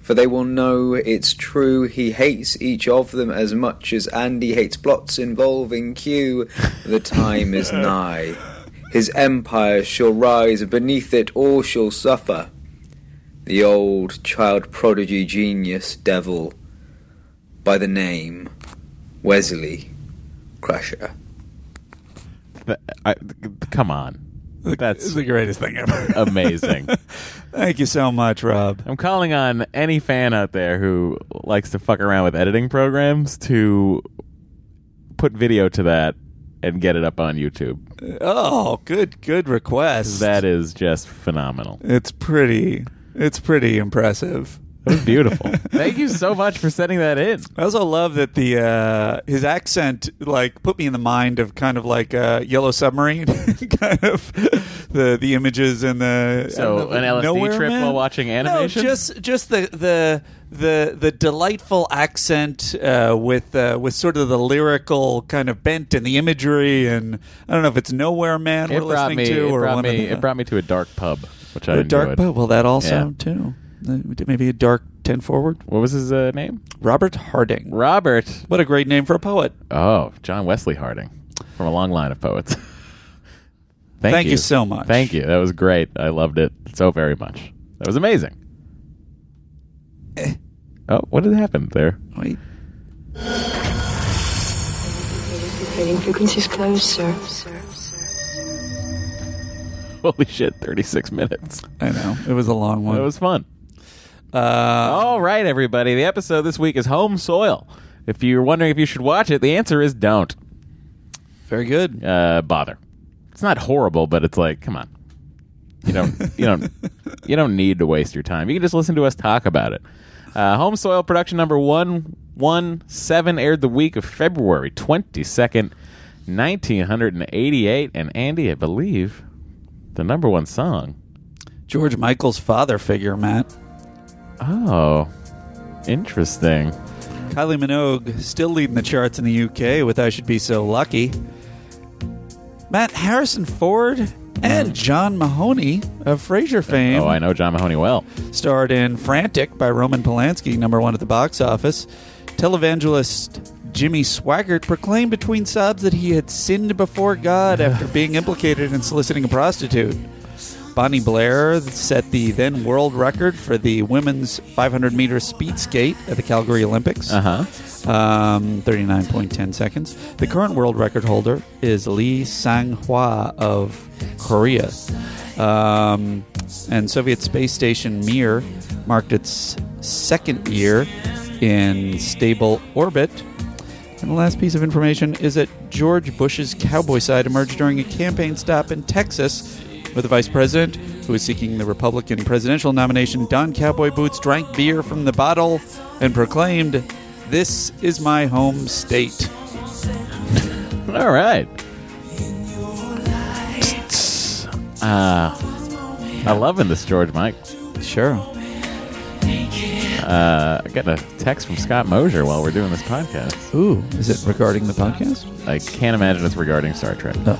For they will know it's true he hates each of them as much as Andy hates plots involving Q. The time is (laughs) nigh. His empire shall rise, and beneath it all shall suffer. The old child prodigy genius devil, by the name Wesley Crusher. Th- I, come on. That's the greatest thing ever. (laughs) amazing. Thank you so much, Rob. I'm calling on any fan out there who likes to fuck around with editing programs to put video to that and get it up on YouTube. Oh, good, good request. That is just phenomenal. it's pretty. It's pretty impressive. That was beautiful. (laughs) Thank you so much for sending that in. I also love that the uh, his accent like put me in the mind of kind of like uh, Yellow Submarine, (laughs) kind of the the images and the So, I don't know, an LSD Nowhere trip Man? while watching animation? No, just just the the the the delightful accent uh, with uh, with sort of the lyrical kind of bent and the imagery and I don't know if it's Nowhere Man It we're brought listening me. to It or brought one of the, It brought me to a dark pub, which I a enjoyed. dark pub. Well, that also Yeah. too. Uh, Maybe a dark ten forward. What was his uh, name? Robert Harding. Robert. What a great name for a poet. Oh, John Wesley Harding, from a long line of poets. (laughs) Thank, Thank you so much. Thank you. That was great. I loved it so very much. That was amazing. Eh. Oh, what did happen there? Wait. Radio frequencies closed, sir. Sir, sir. Holy shit! Thirty-six minutes. I know it was a long one. It was fun. Uh, All right, everybody. The episode this week is Home Soil. If you're wondering if you should watch it, the answer is don't. very good. Uh, bother. It's not horrible, but it's like, come on. You don't, you don't, you don't need to waste your time. You can just listen to us talk about it. Uh, Home Soil production number one one seven aired the week of February twenty second, nineteen hundred and eighty eight. And Andy, I believe, the number one song. George Michael's father figure, Matt. Oh, interesting. Kylie Minogue still leading the charts in the UK with I Should Be So Lucky. Matt Harrison Ford and hmm. John Mahoney of Frasier oh, fame Oh, I know John Mahoney well. starred in Frantic by Roman Polanski, number one at the box office. Televangelist Jimmy Swaggart proclaimed between sobs that he had sinned before God after being implicated in soliciting a prostitute. Bonnie Blair set the then world record for the women's 500 meter speed skate at the Calgary Olympics. Uh huh. Um, 39.10 seconds. The current world record holder is Lee Sang Hwa of Korea. Um, and Soviet space station Mir marked its second year in stable orbit. And the last piece of information is that George Bush's cowboy side emerged during a campaign stop in Texas where the vice president, who is seeking the Republican presidential nomination, Don cowboy boots, drank beer from the bottle, and proclaimed, This is my home state. All right. Uh, I'm loving this George Mike. Sure. Uh, I got a text from Scott Mosier while we're doing this podcast. Ooh, is it regarding the podcast? I can't imagine it's regarding Star Trek. Oh.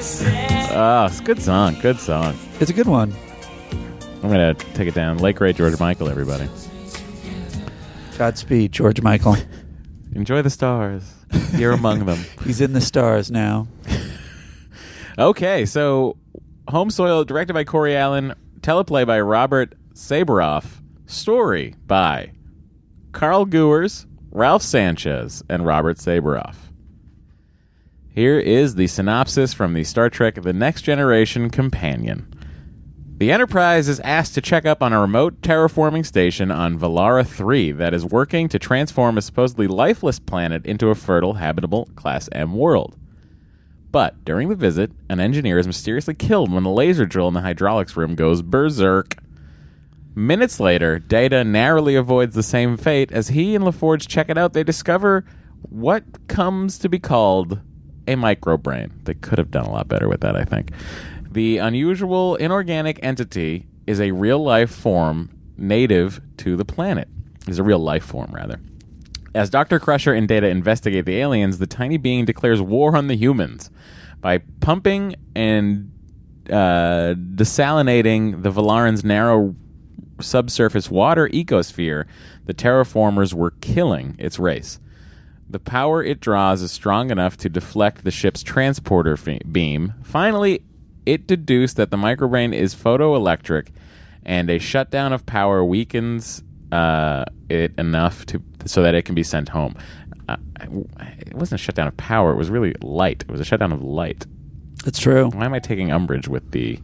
Oh, it's a good song. Good song. It's a good one. I'm going to take it down. Lake Ray George Michael, everybody. Godspeed, George Michael. Enjoy the stars. You're among them. (laughs) He's in the stars now. (laughs) Okay, so Home Soil, directed by Corey Allen, teleplay by Robert Sabaroff, story by Karl Guers, Ralph Sanchez, and Robert Sabaroff. Here is the synopsis from the Star Trek The Next Generation Companion. The Enterprise is asked to check up on a remote terraforming station on Velara 3 that is working to transform a supposedly lifeless planet into a fertile, habitable Class M world. But during the visit, an engineer is mysteriously killed when the laser drill in the hydraulics room goes berserk. Minutes later, Data narrowly avoids the same fate as he and LaForge check it out. They discover what comes to be called a microbrain. They could have done a lot better with that, I think. The unusual inorganic entity is a real life form native to the planet. Is a real life form, rather. As Dr. Crusher and Data investigate the aliens, the tiny being declares war on the humans by pumping and uh, desalinating the Velaran's narrow subsurface water ecosphere. The terraformers were killing its race. The power it draws is strong enough to deflect the ship's transporter fe- beam. Finally, it deduced that the microbrain is photoelectric, and a shutdown of power weakens uh, it enough to so that it can be sent home. Uh, it wasn't a shutdown of power; it was really light. It was a shutdown of light. That's true. Why am I taking umbrage with the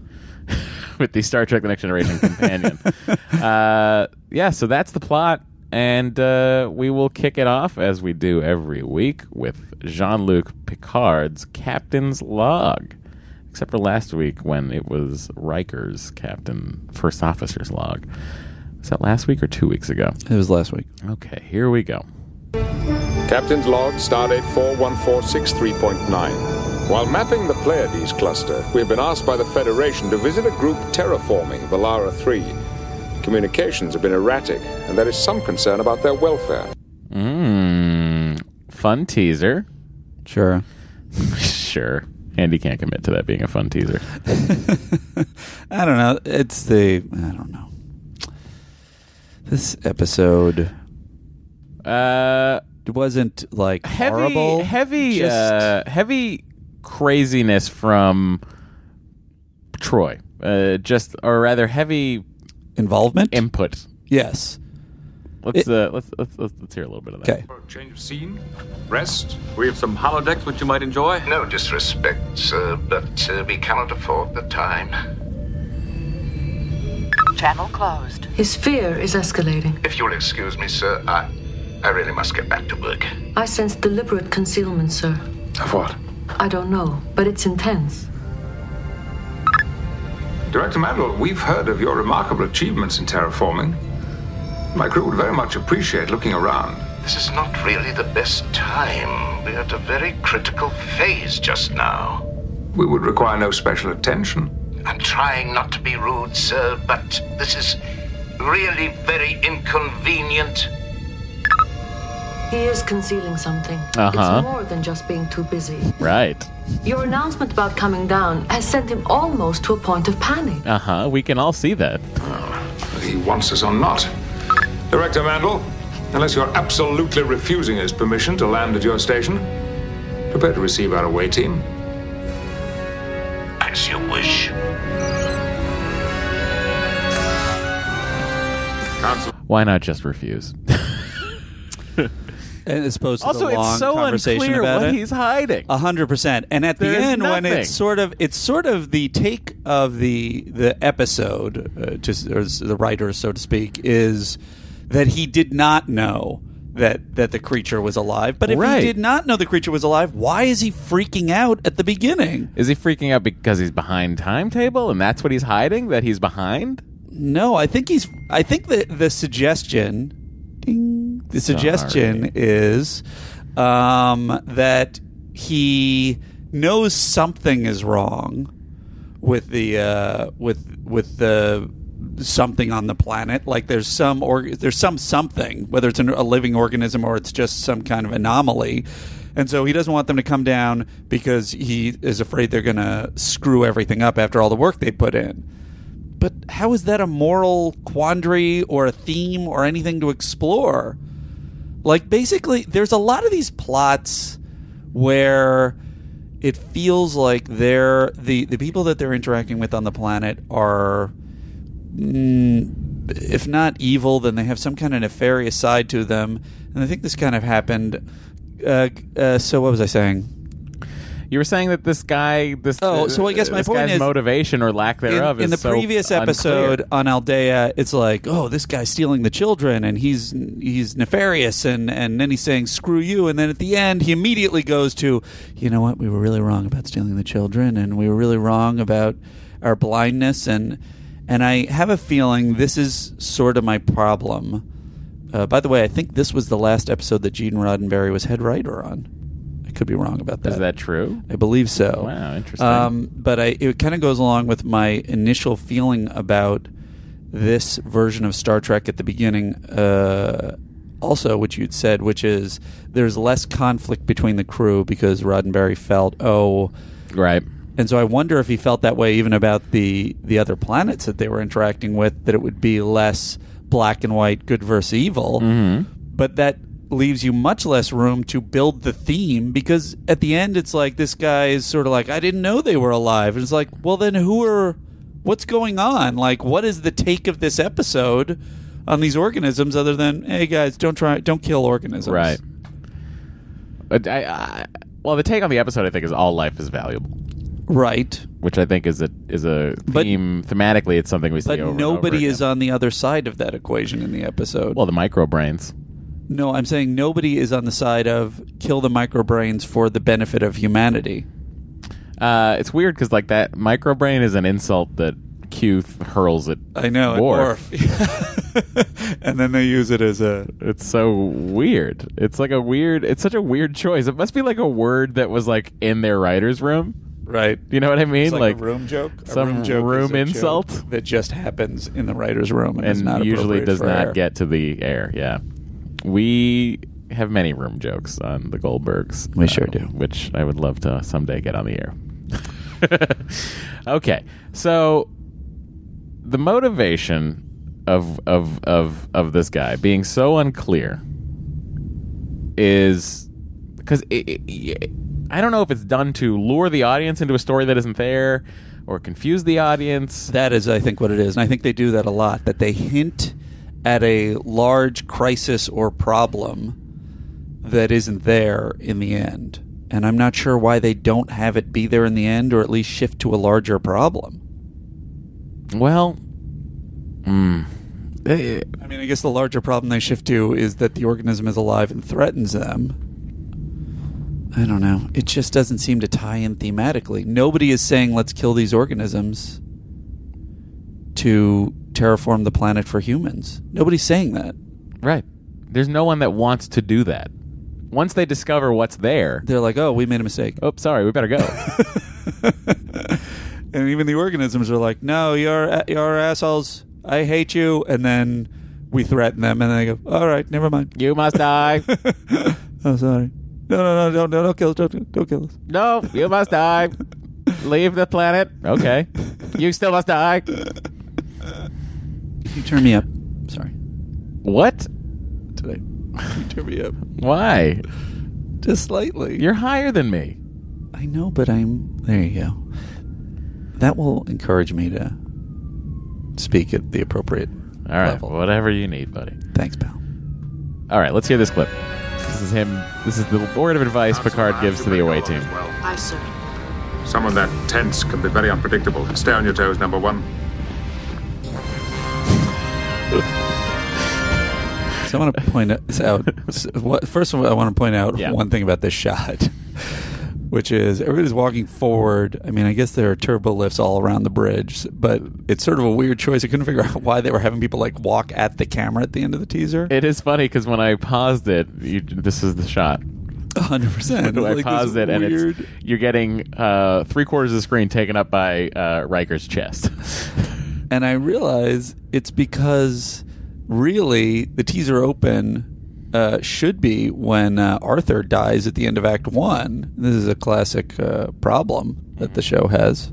(laughs) with the Star Trek: The Next Generation companion? (laughs) uh, yeah, so that's the plot, and uh, we will kick it off as we do every week with Jean-Luc Picard's Captain's Log. Except for last week when it was Riker's Captain First Officer's Log. Was that last week or two weeks ago? It was last week. Okay, here we go. Captain's log, stardate 41463.9. While mapping the Pleiades cluster, we have been asked by the Federation to visit a group terraforming Velara 3. Communications have been erratic, and there is some concern about their welfare. Mmm. Fun teaser. Sure. (laughs) sure. Andy can't commit to that being a fun teaser. (laughs) I don't know. It's the I don't know. This episode Uh, wasn't like heavy, horrible. heavy, Just- uh, heavy craziness from Troi. Uh, just, or rather, heavy involvement. input. yes. Let's, It- uh, let's, let's let's let's hear a little bit of that. Okay. Change of scene, rest. We have some holodecks which you might enjoy. No disrespect, sir, but uh, we cannot afford the time. Channel closed. His fear is escalating. If you'll excuse me, sir, I, I really must get back to work. I sense deliberate concealment, sir. Of what? I don't know, but it's intense. Director Mandel, we've heard of your remarkable achievements in terraforming. My crew would very much appreciate looking around. This is not really the best time. We're at a very critical phase just now. We would require no special attention. I'm trying not to be rude, sir, but this is really very inconvenient. He is concealing something. Uh-huh. It's more than just being too busy. Right. Your announcement about coming down has sent him almost to a point of panic. Uh huh. We can all see that. Whether he wants us or not. Director Mandel, unless you're absolutely refusing his permission to land at your station, prepare to receive our away team. As you wish. Why not just refuse? (laughs) As opposed to also, the long it's so conversation unclear about what it. he's hiding. A hundred percent. And at the There's end, when it's sort of, it's sort of the take of the the episode, uh, just or the writer, so to speak, is that he did not know that that the creature was alive. But if Right. he did not know the creature was alive, why is he freaking out at the beginning? Is he freaking out because he's behind timetable and that's what he's hiding? That he's behind? No, I think he's. I think the the suggestion, ding, the suggestion is um, that he knows something is wrong with the uh, with with the something on the planet. Like there's some or there's some something, whether it's an, a living organism or it's just some kind of anomaly. And so he doesn't want them to come down because he is afraid they're going to screw everything up after all the work they put in. But how is that a moral quandary or a theme or anything to explore? Like, basically, there's a lot of these plots where it feels like they're the, the people that they're interacting with on the planet are, mm, if not evil, then they have some kind of nefarious side to them. And I think this kind of happened. Uh, uh, so, what was I saying? You were saying that this guy, this Oh, so I guess my this point guy's is- motivation or lack thereof in is the so previous unclear. episode on Aldea, it's like, oh, this guy's stealing the children, and he's he's nefarious, and and then he's saying screw you, and then at the end he immediately goes to, you know what, we were really wrong about stealing the children, and we were really wrong about our blindness, and And I have a feeling this is sort of my problem. Uh, by the way, I think this was the last episode that Gene Roddenberry was head writer on. Could be wrong about that. Is that true? I believe so. Wow, interesting. Um, but I, it kind of goes along with my initial feeling about this version of Star Trek at the beginning. Uh, also, which you'd said, which is there's less conflict between the crew because Roddenberry felt, oh, right. And so I wonder if he felt that way even about the the other planets that they were interacting with, that it would be less black and white, good versus evil. Mhm. But that leaves you much less room to build the theme because at the end it's like this guy is sort of like I didn't know they were alive and it's like well then who are what's going on like what is the take of this episode on these organisms other than hey guys don't try don't kill organisms Right. But I, I, well, the take on the episode, I think, is all life is valuable, right which I think is a is a theme. thematically, it's something we see but nobody is on the other side of that equation in the episode Well, the microbrains. No, I'm saying nobody is on the side of kill the microbrains for the benefit of humanity. Uh, it's weird because like that microbrain is an insult that Q hurls at. I know, Worf. (laughs) and then they use it as a. It's so weird. It's like a weird. It's such a weird choice. It must be like a word that was like in their writers' room. Right. You know what I mean? It's like, a room joke. A Some room, joke room insult. that just happens in the writer's room and, and not usually does not air. get to the air. Yeah, we have many room jokes on the Goldbergs. uh, We sure do. Which I would love to someday get on the air. (laughs) okay, so the motivation of of of of this guy being so unclear is because I don't know if it's done to lure the audience into a story that isn't there or confuse the audience. That is, I think, what it is, and I think they do that a lot. That they hint at a large crisis or problem that isn't there in the end, and I'm not sure why they don't have it be there in the end, or at least shift to a larger problem. Well, mm, I mean, I guess the larger problem they shift to is that the organism is alive and threatens them. I don't know. It just doesn't seem to tie in thematically. Nobody is saying let's kill these organisms to terraform the planet for humans. Nobody's saying that. Right. There's no one that wants to do that. Once they discover what's there, they're like, "Oh, we made a mistake. Oh, sorry, we better go." (laughs) and even the organisms are like, "No, you're you're assholes. I hate you." And then we threaten them, and they go, "All right, never mind. You must die." (laughs) oh, sorry. No, no, no, don't, no, don't kill us. Don't, don't kill us. No, you must die. (laughs) Leave the planet. Okay. You still must die. You turn me up. Sorry. What? Today. (laughs) You turn me up. Why? Just slightly. You're higher than me. I know, but I'm. There you go. That will encourage me to speak at the appropriate All right, level. whatever you need, buddy. Thanks, pal. All right, let's hear this clip. This is him. This is the word of advice Picard gives to the away team. Well. Aye, sir. Someone that tense can be very unpredictable. Stay on your toes, number one. So I want to point this out. (laughs) What- First of all, I want to point out Yeah. one thing about this shot, which is everybody's walking forward. I mean, I guess there are turbo lifts all around the bridge, but it's sort of a weird choice. I couldn't figure out why they were having people like walk at the camera at the end of the teaser. It is funny because when I paused it, you, this is the shot. hundred percent. I paused it, and it's you're getting uh, three quarters of the screen taken up by uh, Riker's chest. (laughs) and I realize it's because really the teaser open uh, should be when uh, Arthur dies at the end of Act One. This is a classic uh, problem that the show has,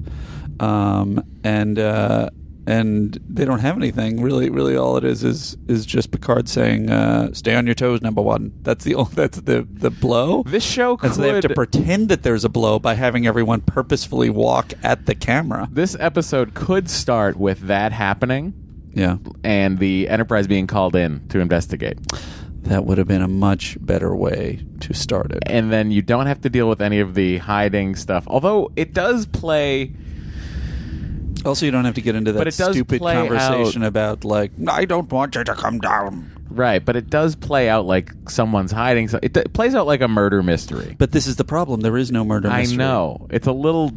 um, and uh, and they don't have anything really. Really, all it is is is just Picard saying, uh, "Stay on your toes, number one." That's the (laughs) only, that's the the blow. This show and so they have to pretend that there's a blow by having everyone purposefully walk at the camera. this episode could start with that happening. Yeah. And the Enterprise being called in to investigate. That would have been a much better way to start it. And then you don't have to deal with any of the hiding stuff. Although it does play. Also, you don't have to get into that it does stupid play conversation out- about like, I don't want you to come down. Right, but it does play out like someone's hiding. So it, it plays out like a murder mystery. But this is the problem. There is no murder I mystery. know it's a little.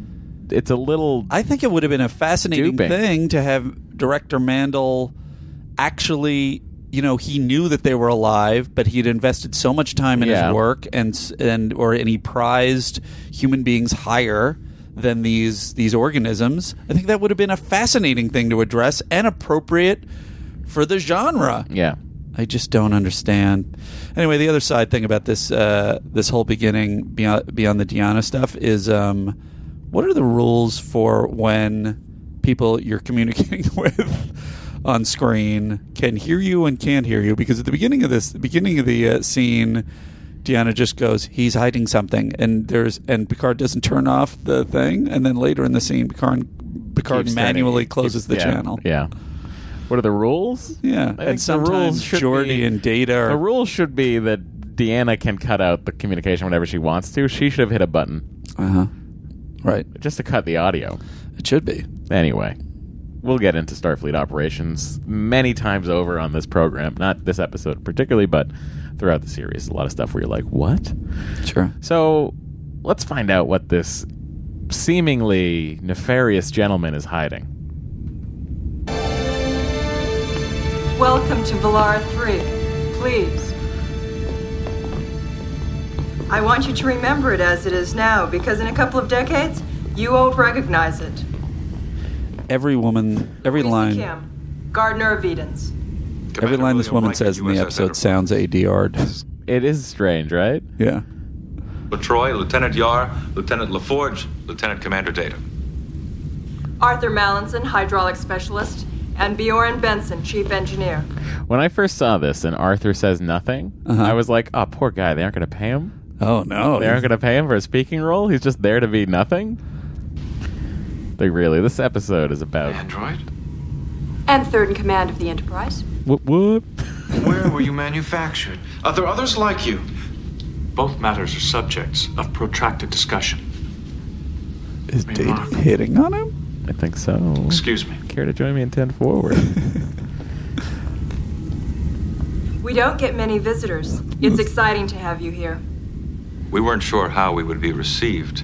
It's a little. I think it would have been a fascinating Duping. thing to have director Mandel actually, you know, he knew that they were alive, but he'd invested so much time in Yeah. his work and s- and or and he prized human beings higher than these these organisms. I think that would have been a fascinating thing to address and appropriate for the genre. Yeah. I just don't understand. Anyway, the other side thing about this uh, this whole beginning beyond beyond the Deanna stuff is um, what are the rules for when people you're communicating (laughs) with on screen can hear you and can't hear you? Because at the beginning of this, the beginning of the uh, scene. Deanna just goes, "He's hiding something," and there's and Picard doesn't turn off the thing, and then later in the scene, Picard Picard Keeps turning- manually closes the yeah, channel. Yeah. What are the rules? Yeah, I and the sometimes rules should Geordi be- and Data are The rules should be that Deanna can cut out the communication whenever she wants to. She should have hit a button Uh huh. Right. just to cut the audio. It should be. Anyway, we'll get into Starfleet operations many times over on this program. Not this episode particularly, but throughout the series. A lot of stuff where you're like, what? Sure. So let's find out what this seemingly nefarious gentleman is hiding. Welcome to Velara 3. Please. I want you to remember it as it is now, because in a couple of decades, you won't recognize it. Every woman, every line, Kim, Gardener of Edens. Every line this woman says in the episode sounds ADR'd. It is strange, right? Yeah. LaTroy, Lieutenant Yar, Lieutenant LaForge, Lieutenant Commander Data. Arthur Mallinson, Hydraulic Specialist, and Bjorn Benson, Chief Engineer. When I first saw this and Arthur says nothing, Uh-huh. I was like, oh, poor guy. They aren't going to pay him? Oh no. They aren't going to pay him for a speaking role? He's just there to be nothing? Like, really, this episode is about. Android? And third in command of the Enterprise. What? What? Where were you manufactured? Are there others like you? Both matters are subjects of protracted discussion. Is Data hitting on him? I think so. Excuse me. Care to join me in 10 forward? (laughs) We don't get many visitors. It's exciting to have you here. We weren't sure how we would be received.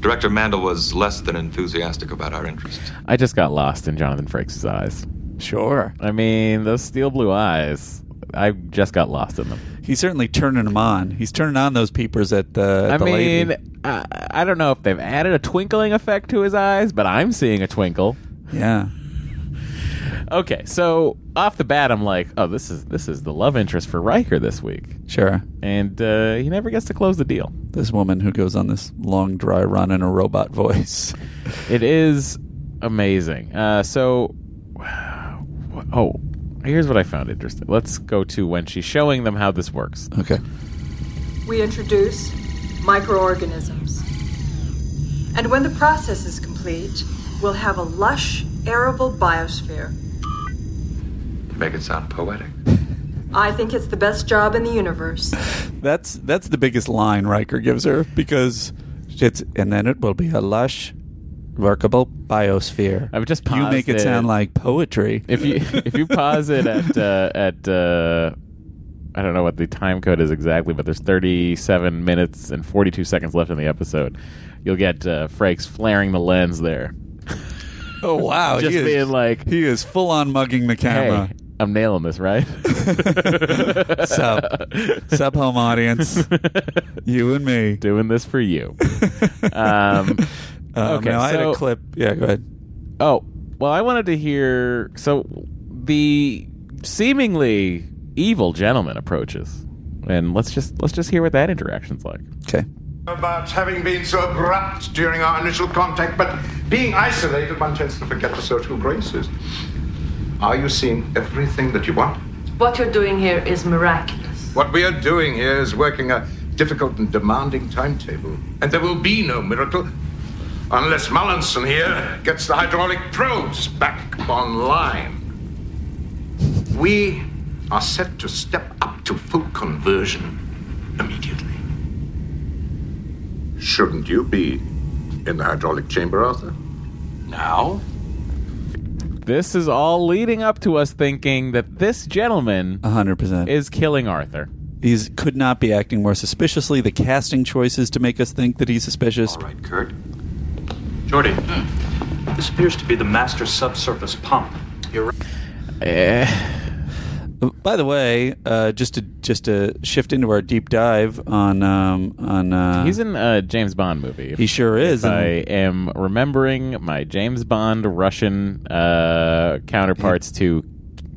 Director Mandel was less than enthusiastic about our interest. I just got lost in Jonathan Frakes' eyes. Sure. I mean, those steel blue eyes, I just got lost in them. He's certainly turning them on. He's turning on those peepers at the. At I the mean. I, I don't know if they've added a twinkling effect to his eyes, but I'm seeing a twinkle. Yeah. Okay, so off the bat, I'm like, oh, this is this is the love interest for Riker this week, Sure. and uh, he never gets to close the deal. This woman who goes on this long dry run in a robot voice. It is amazing. Uh, so, oh, here's what I found interesting. Let's go to when she's showing them how this works. Okay. We introduce microorganisms. And when the process is complete, we'll have a lush, arable biosphere. Make it sound poetic. (laughs) I think it's the best job in the universe. (laughs) That's that's the biggest line Riker gives her because it's and then it will be a lush, workable biosphere. I've just paused you make it paused sound like poetry. If you if you pause it at uh, at uh, I don't know what the time code is exactly, but there's 37 minutes and 42 seconds left in the episode. You'll get uh, Frakes flaring the lens there. oh wow, (laughs) Just he is, being like, he is full on mugging the camera. Hey, I'm nailing this, right? (laughs) Sup. Sup, home audience. (laughs) You and me. Doing this for you. Um, Um, okay, now I had so- a clip. Yeah, go ahead. Oh, well, I wanted to hear. So, the seemingly evil gentleman approaches, and let's just let's just hear what that interaction's like. Okay. about having been so abrupt during our initial contact, but being isolated, one tends to forget the social graces. Are you seeing everything that you want? What you're doing here is miraculous. What we are doing here is working a difficult and demanding timetable, and there will be no miracle unless Mullinson here gets the hydraulic probes back online. We are set to step up to full conversion immediately. Shouldn't you be in the hydraulic chamber, Arthur? Now? This is all leading up to us thinking that this gentleman hundred percent is killing Arthur. He's could not be acting more suspiciously. The casting choices to make us think that he's suspicious. All right, Kurt. Geordi, This appears to be the master subsurface pump. You're Eh. By the way, uh, just to just to shift into our deep dive on um, on uh, He's in a James Bond movie. He sure is, I am remembering my James Bond Russian uh, counterparts to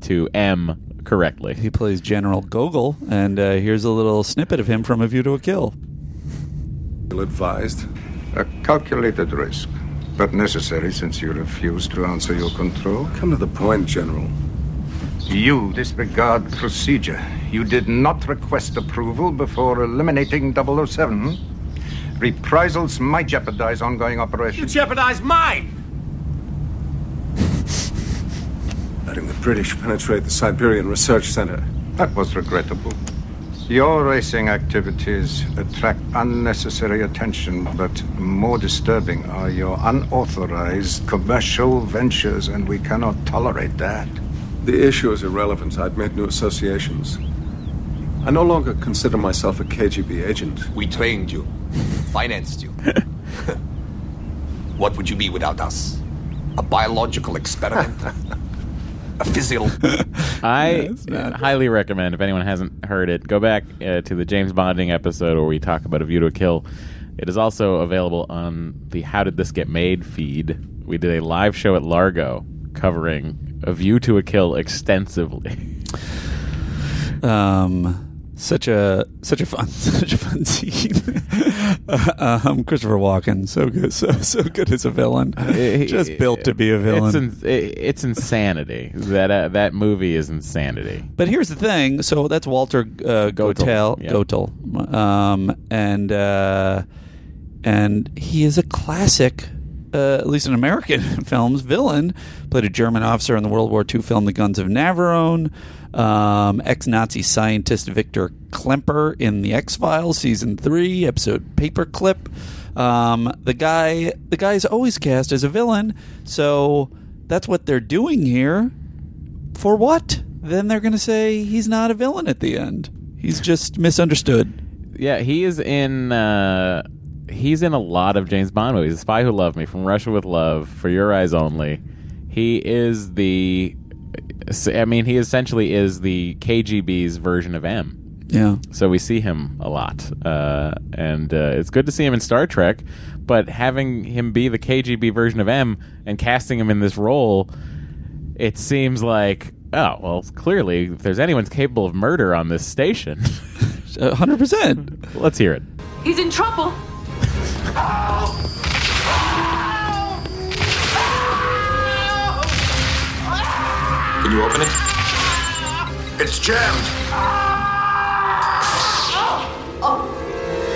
to M correctly. He plays General Gogol, and uh, here's a little snippet of him from A View to a Kill. Ill advised. A calculated risk, but necessary since you refuse to answer your control. Come to the point, General. You disregard procedure. You did not request approval before eliminating 007. Reprisals might jeopardize ongoing operations. You jeopardize mine! Letting the British penetrate the Siberian Research Center. That was regrettable. Your racing activities attract unnecessary attention, but more disturbing are your unauthorized commercial ventures, and we cannot tolerate that. The issue is irrelevant. I've made new associations. I no longer consider myself a KGB agent. We trained you, financed you. (laughs) what would you be without us? A biological experiment? (laughs) a physio? (laughs) I highly recommend if anyone hasn't heard it, go back uh, to the James Bonding episode where we talk about A View to a Kill. It is also available on the How Did This Get Made feed. We did a live show at Largo covering A View to a Kill extensively. Um, such a such a fun (laughs) such a fun scene. (laughs) um, Christopher Walken, so good, so so good as a villain. Just built to be a villain. It's, in, it- it's insanity. That uh, that movie is insanity. But here's the thing. So that's Walter uh, Gotell, yeah. Gotell, um, and uh, and he is a classic, uh, at least in American (laughs) films, villain. Played a German officer in the World War II film *The Guns of Navarone*. Um, ex-Nazi scientist Victor Klemper in the X Files season three episode Paperclip. Um, the guy, the guy is always cast as a villain. So that's what they're doing here for what? Then they're going to say he's not a villain at the end. He's just misunderstood. Yeah, he is in. Uh, he's in a lot of James Bond movies. The Spy Who Loved Me, From Russia with Love, For Your Eyes Only. He is the. I mean, he essentially is the KGB's version of M. Yeah. So we see him a lot, uh, and uh, it's good to see him in Star Trek. But having him be the KGB version of M and casting him in this role, it seems like oh well, clearly if there's anyone's capable of murder on this station, (laughs) hundred percent. Let's hear it. He's in trouble. Can you open it? It's jammed.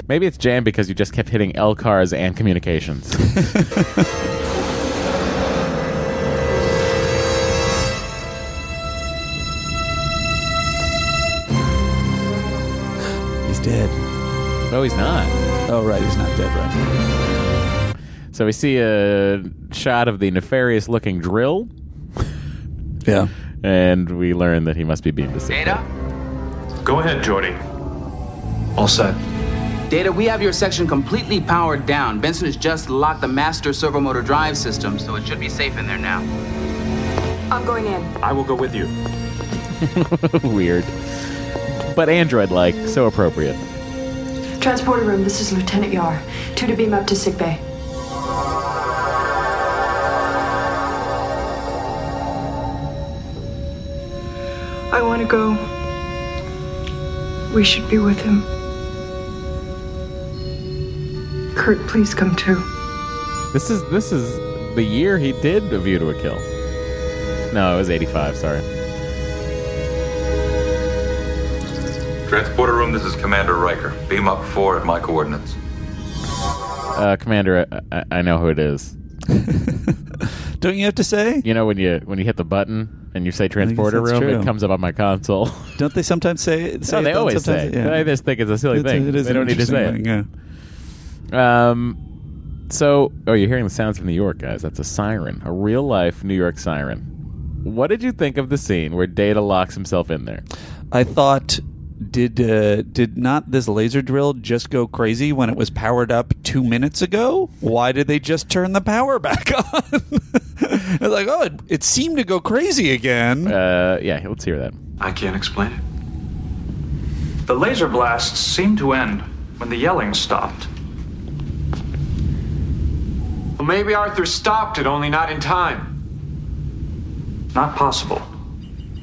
Maybe it's jammed because you just kept hitting LCARS and communications. (laughs) He's dead. No, he's not. Oh, right, he's not dead, right? So we see a shot of the nefarious looking drill. yeah. And we learn that he must be being deceived. Data? Go ahead, Geordi. All set. Data, we have your section completely powered down. Benson has just locked the master servo motor drive system, so it should be safe in there now. I'm going in. I will go with you. (laughs) Weird. But android like, so appropriate. Transporter room, this is Lieutenant Yar. Two to beam up to sickbay. I want to go. We should be with him. Kurt, please come too. This is this is the year he did A View to a Kill. No, it was 85, sorry. Transporter room, this is Commander Riker. Beam up four at my coordinates. Uh, Commander, I, I know who it is. (laughs) Don't you have to say? You know when you when you hit the button and you say transporter room, true. it comes up on my console. (laughs) Don't they sometimes say? say no, it they always say. Sometimes- yeah. I just think it's a silly It's a- thing. it is they don't need to say interesting it. yeah. Um, so, oh, you're hearing the sounds from New York, guys. That's a siren, a real life New York siren. What did you think of the scene where Data locks himself in there? I thought did uh, did not this laser drill just go crazy when it was powered up two minutes ago? Why did they just turn the power (laughs) back on? (laughs) it's like, oh, it, it seemed to go crazy again. Uh, yeah, let's hear that. I can't explain it. The laser blasts seemed to end when the yelling stopped. Well, maybe Arthur stopped it, only not in time. Not possible.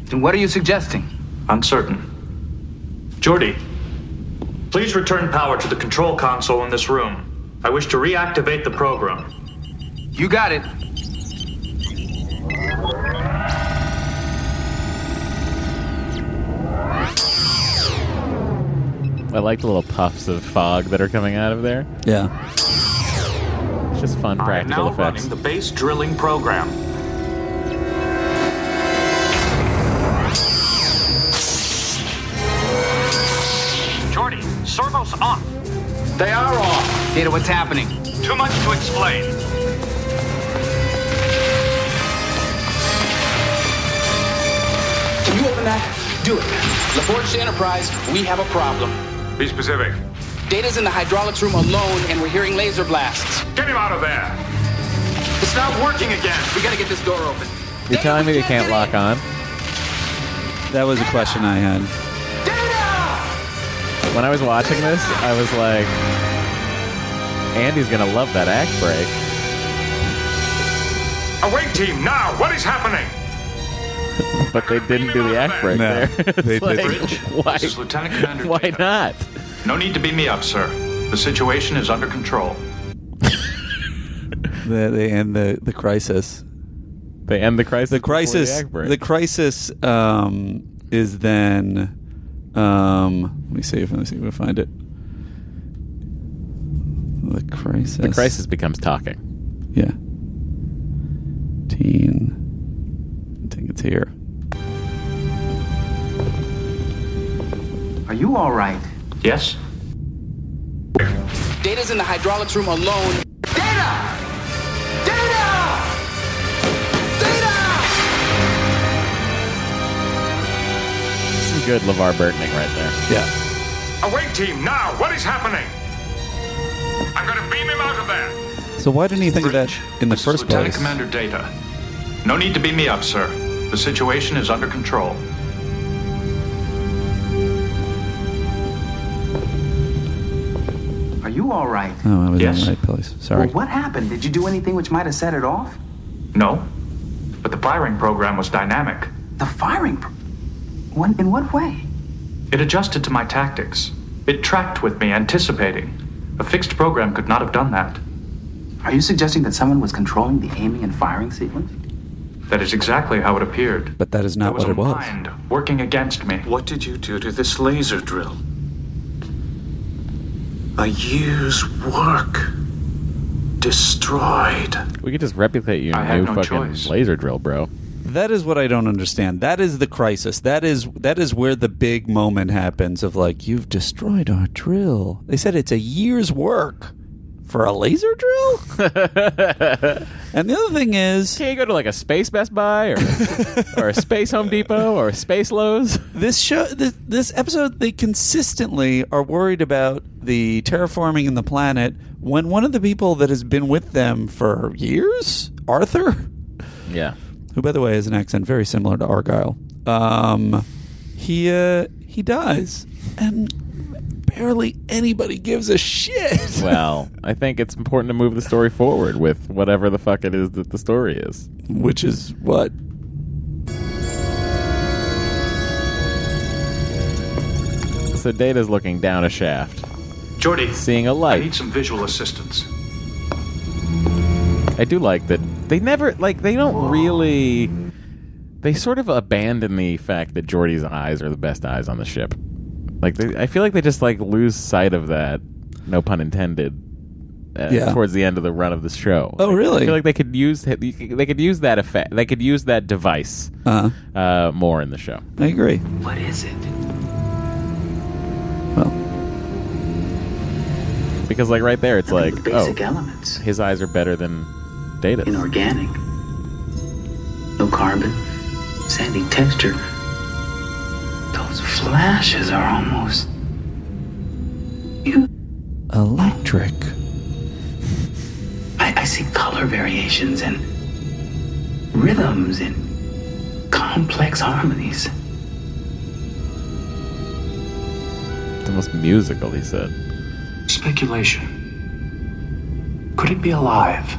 Then what are you suggesting? Uncertain. Geordi, please return power to the control console in this room. I wish to reactivate the program. You got it. I like the little puffs of fog that are coming out of there. Yeah. It's just fun practical I am practical now effects. running the base drilling program. They are off. Data, what's happening? Too much to explain. Can you open that? Do it. LaForge to Enterprise, we have a problem. Be specific. Data's in the hydraulics room alone, and we're hearing laser blasts. Get him out of there. It's not working again. We gotta get this door open. You're telling me they can't lock on? That was a question I had. When I was watching this, I was like, Andy's gonna love that act break. Away team, now! What is happening? (laughs) But they didn't do the act break No, there. (laughs) It's they like, didn't. Why? This is Lieutenant Commander Why Data. not? No need to beam me up, sir. The situation is under control. The, they end the the crisis. They end the crisis. The before crisis. The, act break. The crisis um, is then. Um, let me see if let me see if I find it. The crisis. the crisis becomes talking. Yeah. Teen. I think it's here. Are you all right? Yes? Data's in the hydraulics room alone. Data! Data! Data! Good LeVar Burtoning right there. Yeah. Away team, now! What is happening? I'm gonna beam him out of there! So why didn't he think of that in the This is first Lieutenant place? Commander Data. No need to beam me up, sir. The situation is under control. Are you all right? Oh, I was Yes. in the right place. Sorry. Well, what happened? Did you do anything which might have set it off? No, but the firing program was dynamic. The firing. Pr- when, in what way? It adjusted to my tactics. It tracked with me, anticipating. A fixed program could not have done that. Are you suggesting that someone was controlling the aiming and firing sequence? That is exactly how it appeared. But that is not There what a it was. mind working against me. What did you do to this laser drill? A year's work destroyed. We could just replicate your I had new no fucking choice. laser drill, bro. That is what I don't understand. That is the crisis. That is that is where the big moment happens of like you've destroyed our drill. They said it's a year's work for a laser drill. (laughs) and the other thing is, can you go to like a space Best Buy or (laughs) or a space Home Depot or a space Lowe's? This show, this, this episode, they consistently are worried about the terraforming in the planet when one of the people that has been with them for years, Arthur, Yeah. Who by the way has an accent very similar to Argyle, um, he uh, he dies, and barely anybody gives a shit. (laughs) Well, I think it's important to move the story forward with whatever the fuck it is that the story is. Which is what? So Data's looking down a shaft, Geordi, seeing a light. need some visual assistance. I do like that they never like they don't really they sort of abandon the fact that Geordi's eyes are the best eyes on the ship. Like they, I feel like they just like lose sight of that, no pun intended. Uh, Yeah. Towards the end of the run of the show. Oh, Like, really? I feel like they could use they could use that effect. They could use that device Uh, uh, more in the show. I agree. What is it? Because like right there, it's I mean, like the basic oh, elements. his eyes are better than Data's. Inorganic. No carbon. Sandy texture. Those flashes are almost. you. Electric. I, I see color variations and rhythms and complex harmonies. It's almost musical, he said. Speculation. Could it be alive?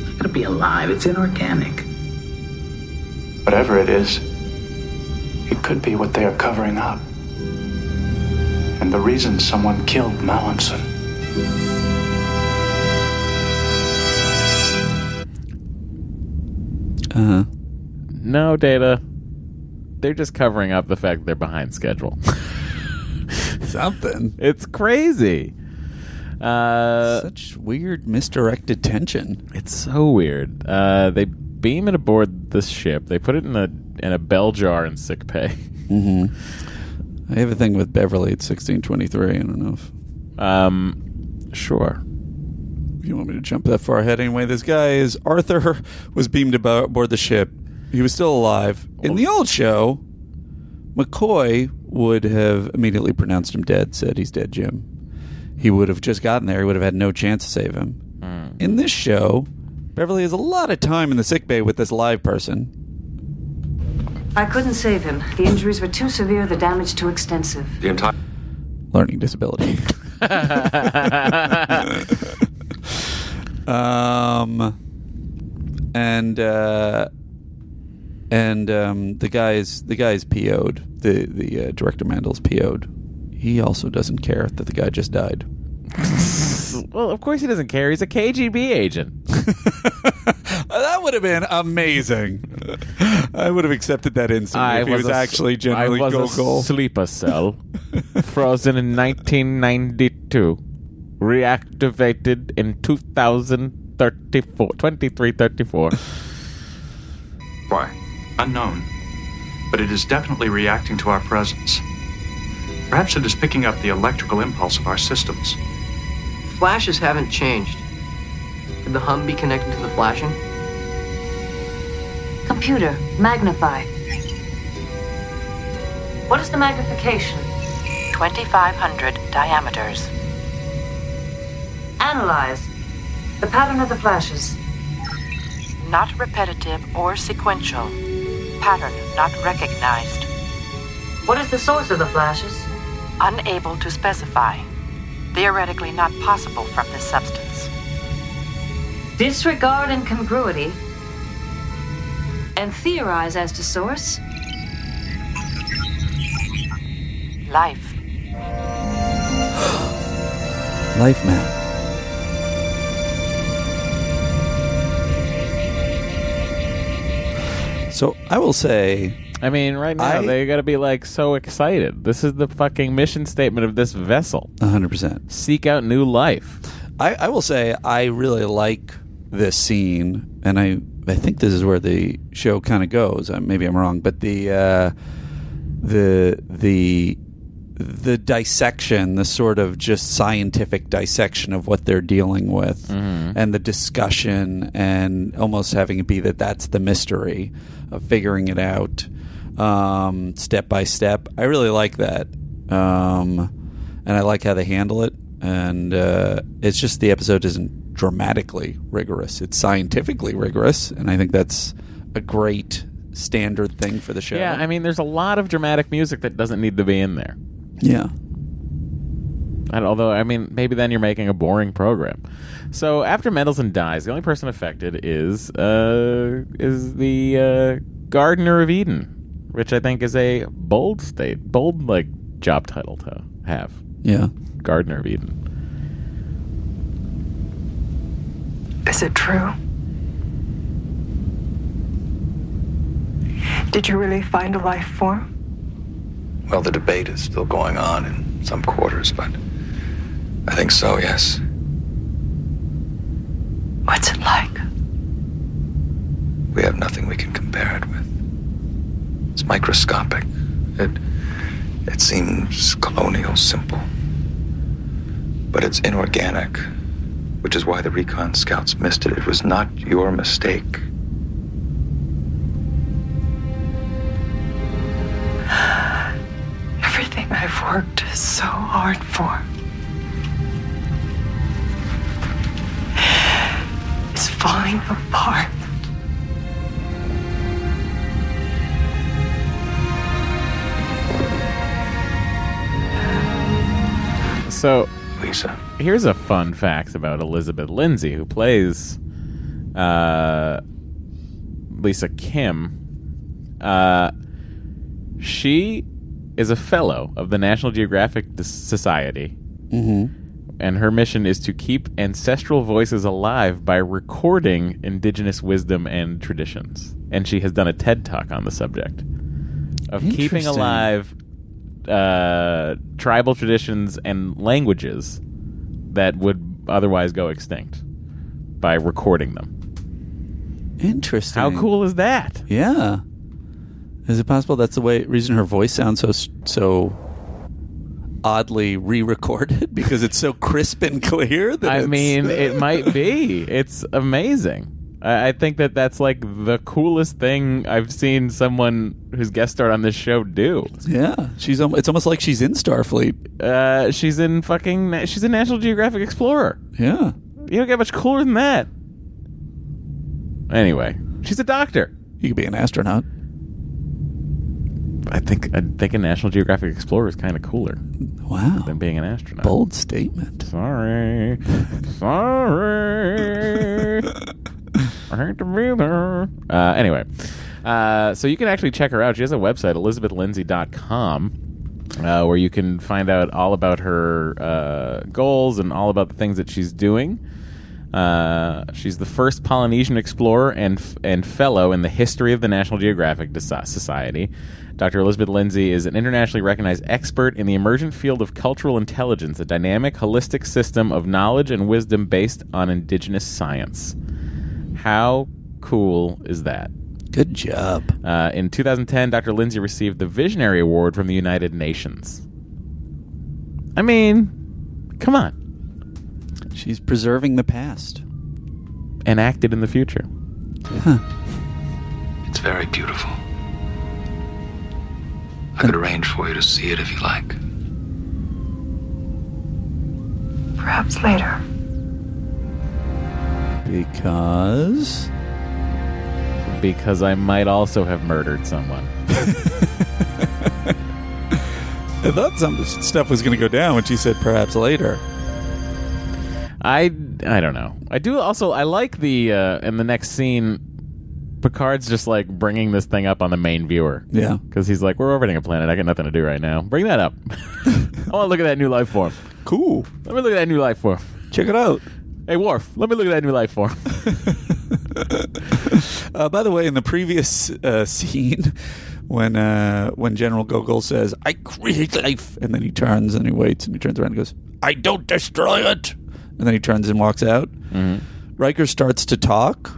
It's gonna be alive. It's inorganic. Whatever it is, it could be what they are covering up. And the reason someone killed Mallinson. Uh huh. No, Data. They're just covering up the fact they're behind schedule. (laughs) Something. It's crazy. Uh, Such weird misdirected tension. It's so weird. Uh, they beam it aboard this ship. They put it in a in a bell jar in sick pay. Mm-hmm. I have a thing with Beverly at 1623. I don't know if Um, sure. you want me to jump that far ahead. Anyway, this guy is Arthur was beamed aboard the ship. He was still alive. In the old show, McCoy would have immediately pronounced him dead, said he's dead, Jim. He would have just gotten there. He would have had no chance to save him. In this show, Beverly has a lot of time in the sick bay with this live person. I couldn't save him. The injuries were too severe, the damage too extensive. The entire learning disability. (laughs) (laughs) um, and uh, and um, the guy's the guy's PO'd. The the uh, director Mandl's PO'd. He also doesn't care that the guy just died. (laughs) well, of course he doesn't care. He's a KGB agent. (laughs) that would have been amazing. I would have accepted that instantly if he was, a- actually generally I was a Gogol. sleeper cell, (laughs) frozen in 1992, reactivated in 2034, 2334. Why? Unknown. But it is definitely reacting to our presence. Perhaps it is picking up the electrical impulse of our systems. Flashes haven't changed. Could the hum be connected to the flashing? Computer, magnify. What is the magnification? 2,500 diameters. Analyze. The pattern of the flashes. Not repetitive or sequential. Pattern not recognized. What is the source of the flashes? Unable to specify. Theoretically not possible from this substance. Disregard incongruity. And theorize as to source. Life. Life map. So I will say, I mean, right now I- they got to be like so excited. This is the fucking mission statement of this vessel. 100%. Seek out new life. I, I will say I really like this scene, and I I think this is where the show kind of goes. Uh, maybe I'm wrong, but the uh, the the the dissection, the sort of just scientific dissection of what they're dealing with, Mhm. and the discussion, and almost having it be that that's the mystery of figuring it out um, step by step. I really like that, um, and I like how they handle it. And uh, it's just the episode isn't dramatically rigorous; it's scientifically rigorous, and I think that's a great standard thing for the show. Yeah, I mean, there's a lot of dramatic music that doesn't need to be in there. Yeah. And although, I mean, maybe then you're making a boring program. So after Mendelssohn dies, the only person affected is uh, is the uh, Gardener of Eden, which I think is a bold state, bold like job title to have. Yeah. Gardener of Eden. Is it true? Did you really find a life form? Well, the debate is still going on in some quarters, but I think so, yes. What's it like? We have nothing we can compare it with. It's microscopic. It it seems colonial simple. But it's inorganic, which is why the recon scouts missed it. It was not your mistake. Worked so hard for is falling apart. So, Lisa, here's a fun fact about Elizabeth Lindsey, who plays uh, Luisa Kim. Uh, she is a fellow of the National Geographic Society. Mm-hmm. And her mission is to keep ancestral voices alive by recording indigenous wisdom and traditions. And she has done a TED talk on the subject of keeping alive uh, tribal traditions and languages that would otherwise go extinct by recording them. Interesting. How cool is that? Yeah. Is it possible that's the way reason her voice sounds so so oddly re-recorded (laughs) because it's so crisp and clear? That I it's- mean, it might be. (laughs) It's amazing. I, I think that that's like the coolest thing I've seen someone who's guest starred on this show do. Yeah, she's. It's almost like she's in Starfleet. Uh, she's in fucking. She's a National Geographic Explorer. Yeah. You don't get much cooler than that. Anyway, she's a doctor. You could be an astronaut. I think I think a National Geographic Explorer is kind of cooler. Wow. Than being an astronaut. Bold statement. Sorry. (laughs) Sorry. I hate to be there. Uh, anyway, uh, so you can actually check her out. She has a website, elizabethlindsey.com, uh, where you can find out all about her uh, goals and all about the things that she's doing. Uh, she's the first Polynesian explorer and f- and fellow in the history of the National Geographic Society. Dr. Elizabeth Lindsey is an internationally recognized expert in the emergent field of cultural intelligence, a dynamic, holistic system of knowledge and wisdom based on indigenous science. How cool is that? Good job. Uh, in 2010, Dr. Lindsey received the Visionary Award from the United Nations. I mean, come on. She's preserving the past. And acted in the future. Huh. it's very beautiful. I could arrange for you to see it if you like. Perhaps later. Because. Because I might also have murdered someone. (laughs) I thought some stuff was going to go down when she said perhaps later. I I don't know. I do also I like the uh, in the next scene. Picard's just like bringing this thing up on the main viewer. Yeah. because he's like, we're orbiting a planet. I got nothing to do right now. Bring that up. (laughs) I want to look at that new life form. Cool. Let me look at that new life form. Check it out. Hey, Worf. Let me look at that new life form. (laughs) Uh, by the way, in the previous uh, scene, when uh, when General Gogol says, "I create life," and then he turns and he waits and he turns around and goes, "I don't destroy it," and then he turns and walks out. Riker starts to talk,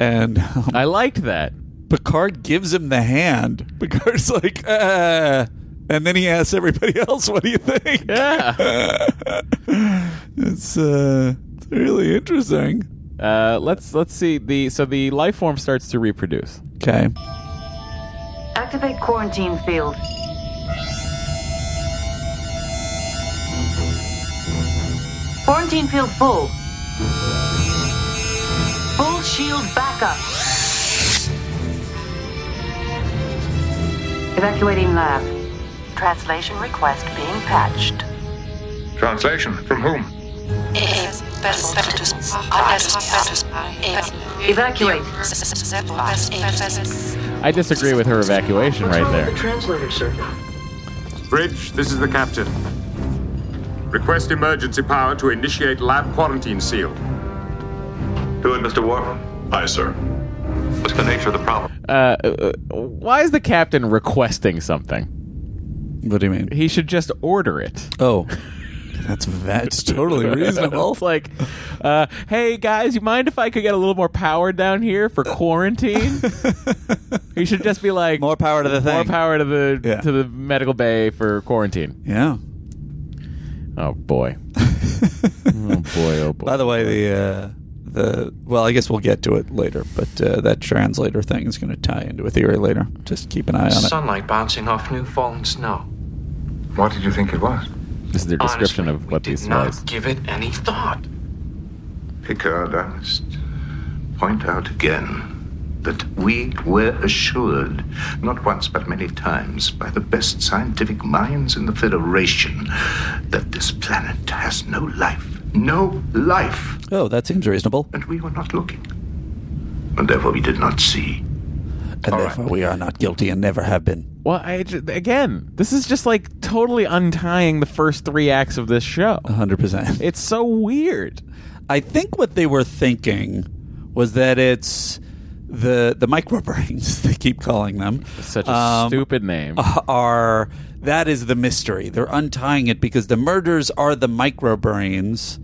and I liked that. Picard gives him the hand. (laughs) Picard's like, uh, and then he asks everybody else, "What do you think?" Yeah, (laughs) it's uh, it's really interesting. Uh, let's let's see the so the life form starts to reproduce. Okay. Activate quarantine field. Quarantine field full. Full shield backup. Evacuating lab. Translation request being patched. Translation from whom? Evacuate. I disagree with her evacuation right there. The translator, sir? Bridge, this is the captain. Request emergency power to initiate lab quarantine seal. Do it, Mr. Worf. Aye, sir. What's the nature of the problem? Uh, uh, why is the captain requesting something? What do you mean? He should just order it. Oh, that's that's totally (laughs) reasonable. it's like, uh, hey guys, you mind if I could get a little more power down here for quarantine? (laughs) he should just be like, more power to the thing, more power to the Yeah. to the medical bay for quarantine. Yeah. Oh boy. (laughs) oh boy. Oh boy. By the way, the uh, the well, I guess we'll get to it later, but uh, that translator thing is going to tie into a theory later. Just keep an eye on it. Sunlight bouncing off new fallen snow. What did you think it was? This is their description of what these was. Give it any thought. Picard, I must point out again that we were assured, not once but many times, by the best scientific minds in the Federation, that this planet has no life. No life. Oh, that seems reasonable. And we were not looking. And therefore we did not see. And therefore we are not guilty and never have been. Well, I, again, this is just like totally untying the first three acts of this show. 100%. It's so weird. I think what they were thinking was that it's the the microbrains (laughs) they keep calling them. Such a um, stupid name. Are that is the mystery. They're untying it because the murders are the microbrains.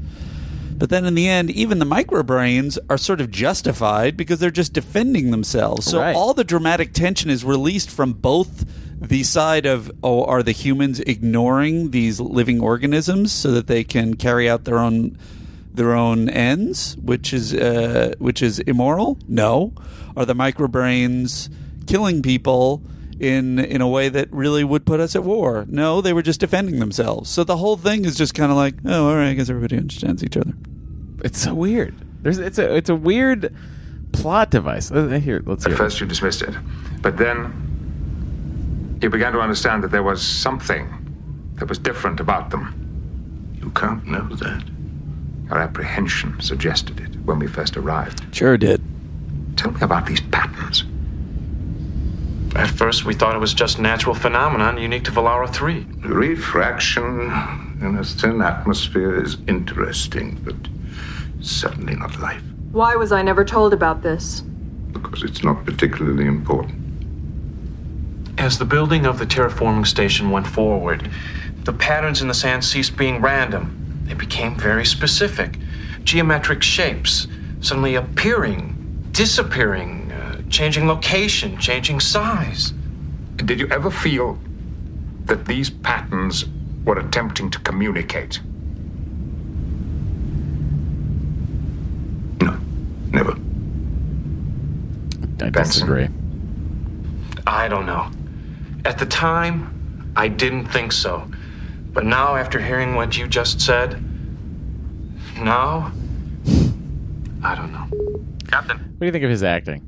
But then in the end, even the microbrains are sort of justified because they're just defending themselves. So Right. all the dramatic tension is released from both the side of oh are the humans ignoring these living organisms so that they can carry out their own their own ends, which is uh, which is immoral? No. Are the microbrains killing people in in a way that really would put us at war? No, they were just defending themselves. So the whole thing is just kind of like, oh, all right, I guess everybody understands each other. It's so weird. There's it's a it's a weird plot device. Uh, Here, let's At hear. it. first, you dismissed it, but then you began to understand that there was something that was different about them. You can't know that. Our apprehension suggested it when we first arrived. Sure did. Tell me about these patterns. At first, we thought it was just natural phenomenon unique to Velara 3. Refraction in a thin atmosphere is interesting, but certainly not life, Why was I never told about this? because it's not particularly important. As the building of the terraforming station went forward, the patterns in the sand ceased being random. They became very specific. Geometric shapes suddenly appearing, disappearing, changing location, changing size. Did you ever feel that these patterns were attempting to communicate? No, never. I Benson. disagree. I don't know. At the time, I didn't think so. But now, after hearing what you just said, now, I don't know. Captain. What do you think of his acting?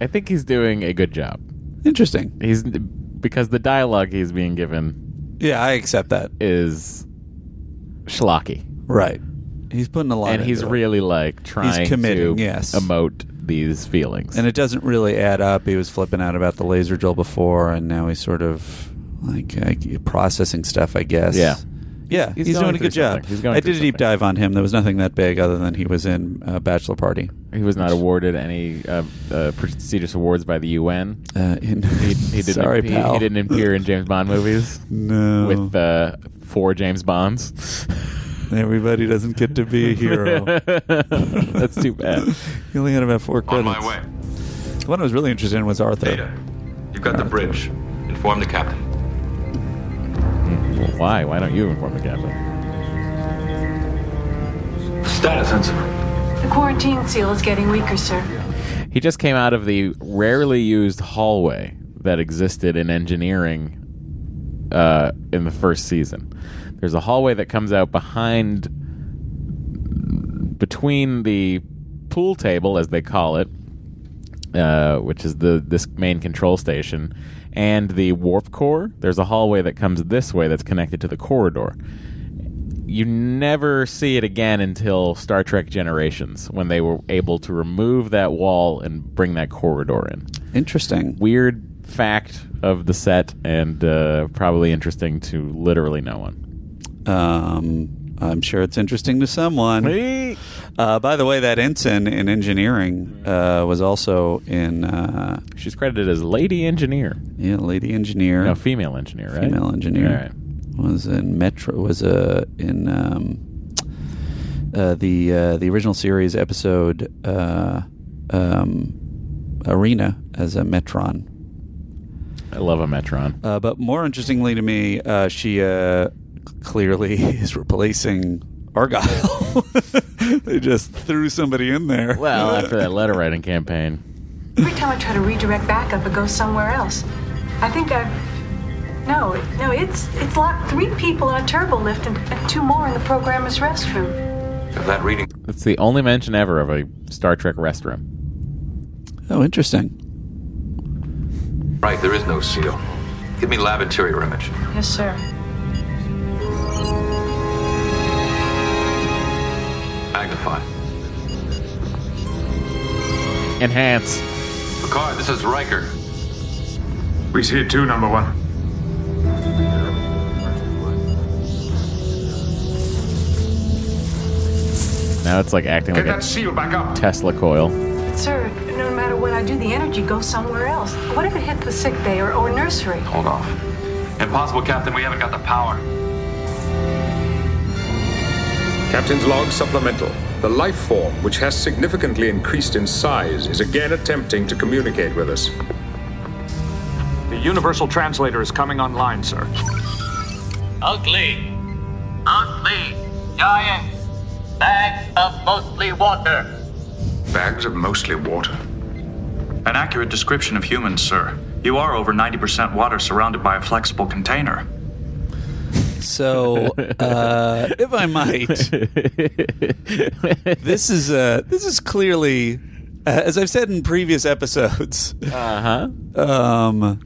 I think he's doing a good job. Interesting. He's because the dialogue he's being given Yeah, I accept that. is schlocky. Right. He's putting a lot and he's it. really like trying committing, to yes. emote these feelings. And it doesn't really add up. He was flipping out about the laser drill before, and now he's sort of like uh, processing stuff, I guess. Yeah. Yeah, He's he's, going doing a through good job. something. He's going I did a deep dive on him. There was nothing that big other than he was in uh, Bachelor Party. He was not awarded any uh, uh, prestigious awards by the UN. Uh, in- (laughs) he, he didn't. (laughs) Sorry, he, pal. he didn't appear in James Bond movies. (laughs) No. with uh, four James Bonds. Everybody doesn't get to be a hero. That's too bad. he only had about four credits. On credits. my way. The one I was really interested in was Arthur. Data. You've got the bridge. Inform the captain. Well, why? Why don't you inform the captain? Status sensor. The quarantine seal is getting weaker, sir. He just came out of the rarely used hallway that existed in engineering uh, in the first season. There's a hallway that comes out behind, between the pool table, as they call it, uh, which is the this main control station, and the warp core. There's a hallway that comes this way that's connected to the corridor. You never see it again until Star Trek Generations, when they were able to remove that wall and bring that corridor in. Interesting. Weird fact of the set, and uh, probably interesting to literally no one. Um, I'm sure it's interesting to someone. Uh, by the way, that ensign in engineering uh, was also in. Uh, She's credited as Lady Engineer. Yeah, lady engineer. No, female engineer, right? Female engineer. All right. Was in Metro. Was uh, in um, uh, the uh, the original series episode uh, um, Arena as a Metron. I love a Metron. Uh, but more interestingly to me, uh, she uh, clearly (laughs) is replacing Argyle. (laughs) they just threw somebody in there. Well, after that letter writing campaign. Every time I try to redirect backup, it goes somewhere else. I think I've No, no, it's it's locked three people in a turbo lift and, and two more in the programmer's restroom. If that reading That's the only mention ever of a Star Trek restroom. Oh, interesting. right, there is no seal. Give me lab interior image. Yes, sir. Enhance. Picard, this is Riker. We see it too, number one. Now it's like acting Get like that a seal back up. Tesla coil. Sir, no matter what I do, the energy goes somewhere else. What if it hit the sick bay or, or nursery? Hold off. Impossible, Captain. We haven't got the power. Captain's log supplemental. The life form, which has significantly increased in size, is again attempting to communicate with us. The universal translator is coming online, sir. Ugly. Ugly. Giant. Bags of mostly water. Bags of mostly water. An accurate description of humans, sir. You are over 90% water surrounded by a flexible container. So, uh, if I might, this is uh, this is clearly, uh, as I've said in previous episodes, uh huh. Um,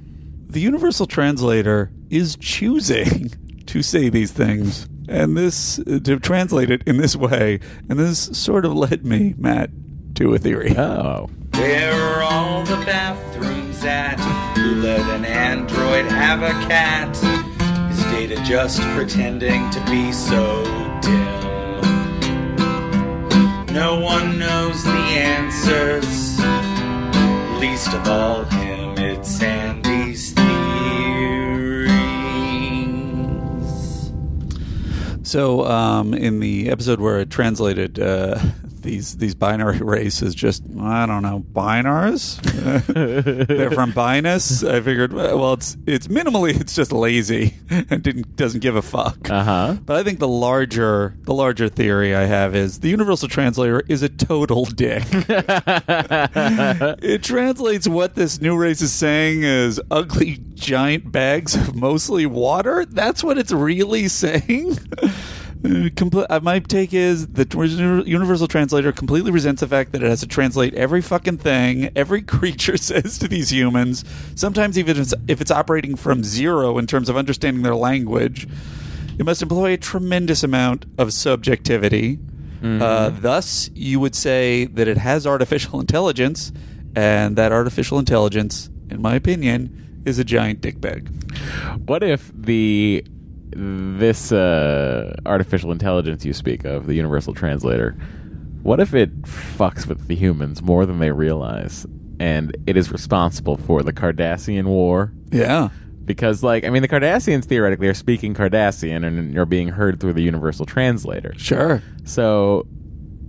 the Universal Translator is choosing to say these things, and this to translate it in this way, and this sort of led me, Matt, to a theory. Oh. Where are all the bathrooms at? Who let an android have a cat? Data just pretending to be so dim? No one knows the answers, least of all him. It's Sandy's theories. So, um, in the episode where it translated uh, (laughs) these these binary (laughs) races just I don't know Bynars, (laughs) they're from Bynaus. I figured, well, it's it's minimally (laughs) it's just lazy and didn't doesn't give a fuck. Uh huh. But I think the larger the larger theory I have is the universal translator is a total dick. it translates what this new race is saying as ugly giant bags of mostly water. That's what it's really saying. Compl- uh, my take is the universal translator completely resents the fact that it has to translate every fucking thing every (laughs) creature says to these humans. Sometimes even if it's, if it's operating from zero in terms of understanding their language it must employ a tremendous amount of subjectivity. Uh, thus you would say that it has artificial (laughs) intelligence and that artificial intelligence in my opinion is a giant dick bag. What if the this uh, artificial intelligence you speak of, the universal translator, what if it fucks with the humans more than they realize, and it is responsible for the Cardassian War? Yeah. Because, like, I mean, the Cardassians theoretically are speaking Cardassian and you're being heard through the universal translator. Sure. So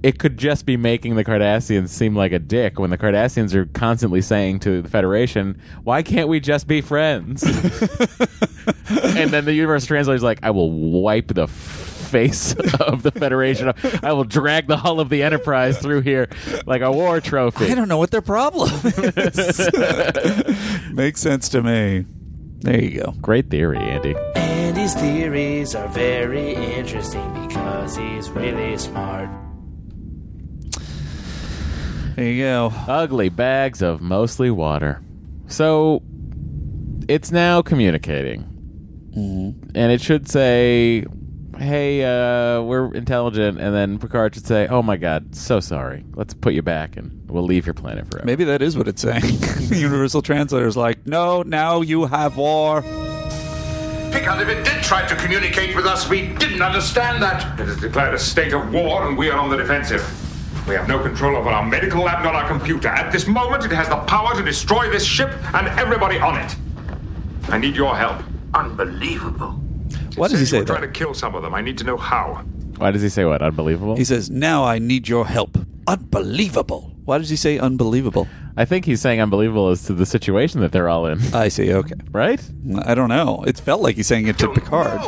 it could just be making the Cardassians seem like a dick when the Cardassians are constantly saying to the Federation, "Why can't we just be friends?" (laughs) and then the universal translator's like, "I will wipe the face (laughs) of the Federation. I will drag the hull of the Enterprise through here like a war trophy." I don't know what their problem (laughs) is. Makes sense to me. There you go. Great theory, Andy. Andy's theories are very interesting because he's really smart. There you go. Ugly bags of mostly water. So it's now communicating. Mm-hmm. And it should say, hey, uh, we're intelligent. And then Picard should say, oh my God, so sorry. Let's put you back and we'll leave your planet forever. Maybe that is what it's saying. (laughs) the universal Translator is like, no, now you have war. Picard, if it did try to communicate with us, we didn't understand that. It has declared a state of war, and we are on the defensive. We have no control over our medical lab nor our computer. At this moment, it has the power to destroy this ship and everybody on it. I need your help. Unbelievable. Why does he say we're that? trying to kill some of them. I need to know how. Why does he say what? Unbelievable? He says, now I need your help. Unbelievable. Why does he say unbelievable? I think he's saying unbelievable as to the situation that they're all in. I see, okay. Right? I don't know. It felt like he's saying it to Picard.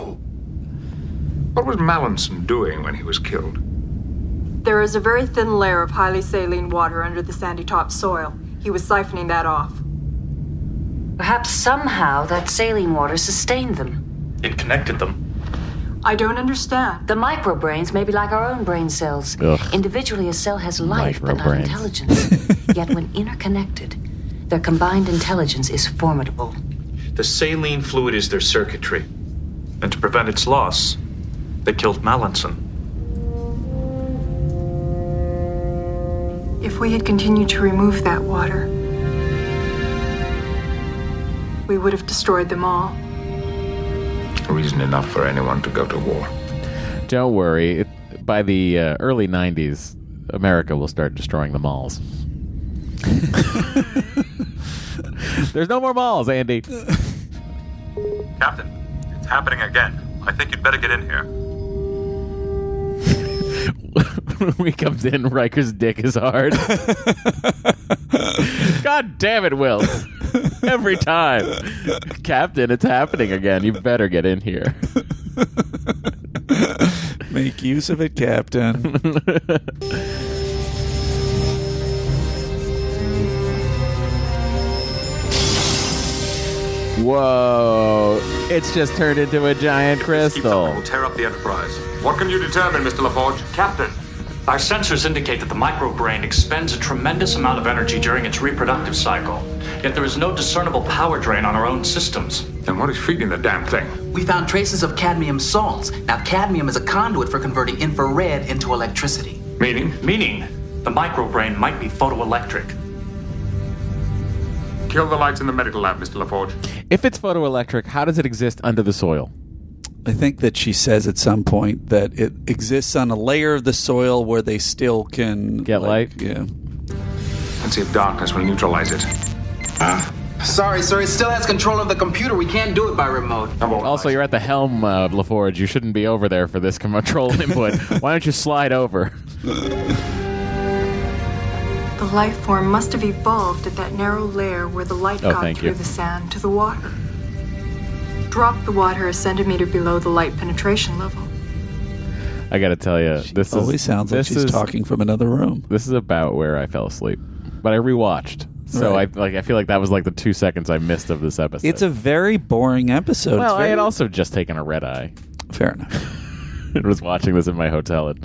What was Mallinson doing when he was killed? There is a very thin layer of highly saline water under the sandy top soil. He was siphoning that off. Perhaps somehow that saline water sustained them. It connected them. I don't understand. The microbrains may be like our own brain cells. Ugh. Individually, a cell has life, but not Microbrains. intelligence. (laughs) Yet, when interconnected, their combined intelligence is formidable. The saline fluid is their circuitry. And to prevent its loss, they killed Mallinson. If we had continued to remove that water, we would have destroyed them all. Reason enough for anyone to go to war. Don't worry. By the uh, early 90s, America will start destroying the malls. (laughs) There's no more malls, Andy. (laughs) Captain, it's happening again. I think you'd better get in here. (laughs) when he comes in, Riker's dick is hard. (laughs) God damn it, Will. Every time. Captain, it's happening again. You better get in here. (laughs) Make use of it, Captain. Whoa. It's just turned into a giant crystal. We'll tear up the Enterprise. What can you determine, Mr. LaForge? Captain, our sensors indicate that the microbrain expends a tremendous amount of energy during its reproductive cycle. Yet there is no discernible power drain on our own systems. Then what is feeding the damn thing? We found traces of cadmium salts. Now, cadmium is a conduit for converting infrared into electricity. Meaning? Meaning, the microbrain might be photoelectric. Kill the lights in the medical lab, Mr. LaForge. If it's photoelectric, how does it exist under the soil? I think that she says at some point that it exists on a layer of the soil where they still can Get light? Yeah. Let's see if darkness will neutralize it. Sorry, sir. It still has control of the computer. We can't do it by remote. Also, you're at the helm, uh, LaForge. You shouldn't be over there for this control (laughs) input. Why don't you slide over? The life form must have evolved at that narrow layer where the light Oh, got thank through you. the sand to the water. Drop the water a centimeter below the light penetration level. I got to tell you, this always is, sounds like this she's is- talking from another room. This is about where I fell asleep, but I rewatched. So Right. I like. I feel like that was like the two seconds I missed of this episode. It's a very boring episode. well, It's I very- had also just taken a red eye. Fair enough. (laughs) and was watching this in my hotel at.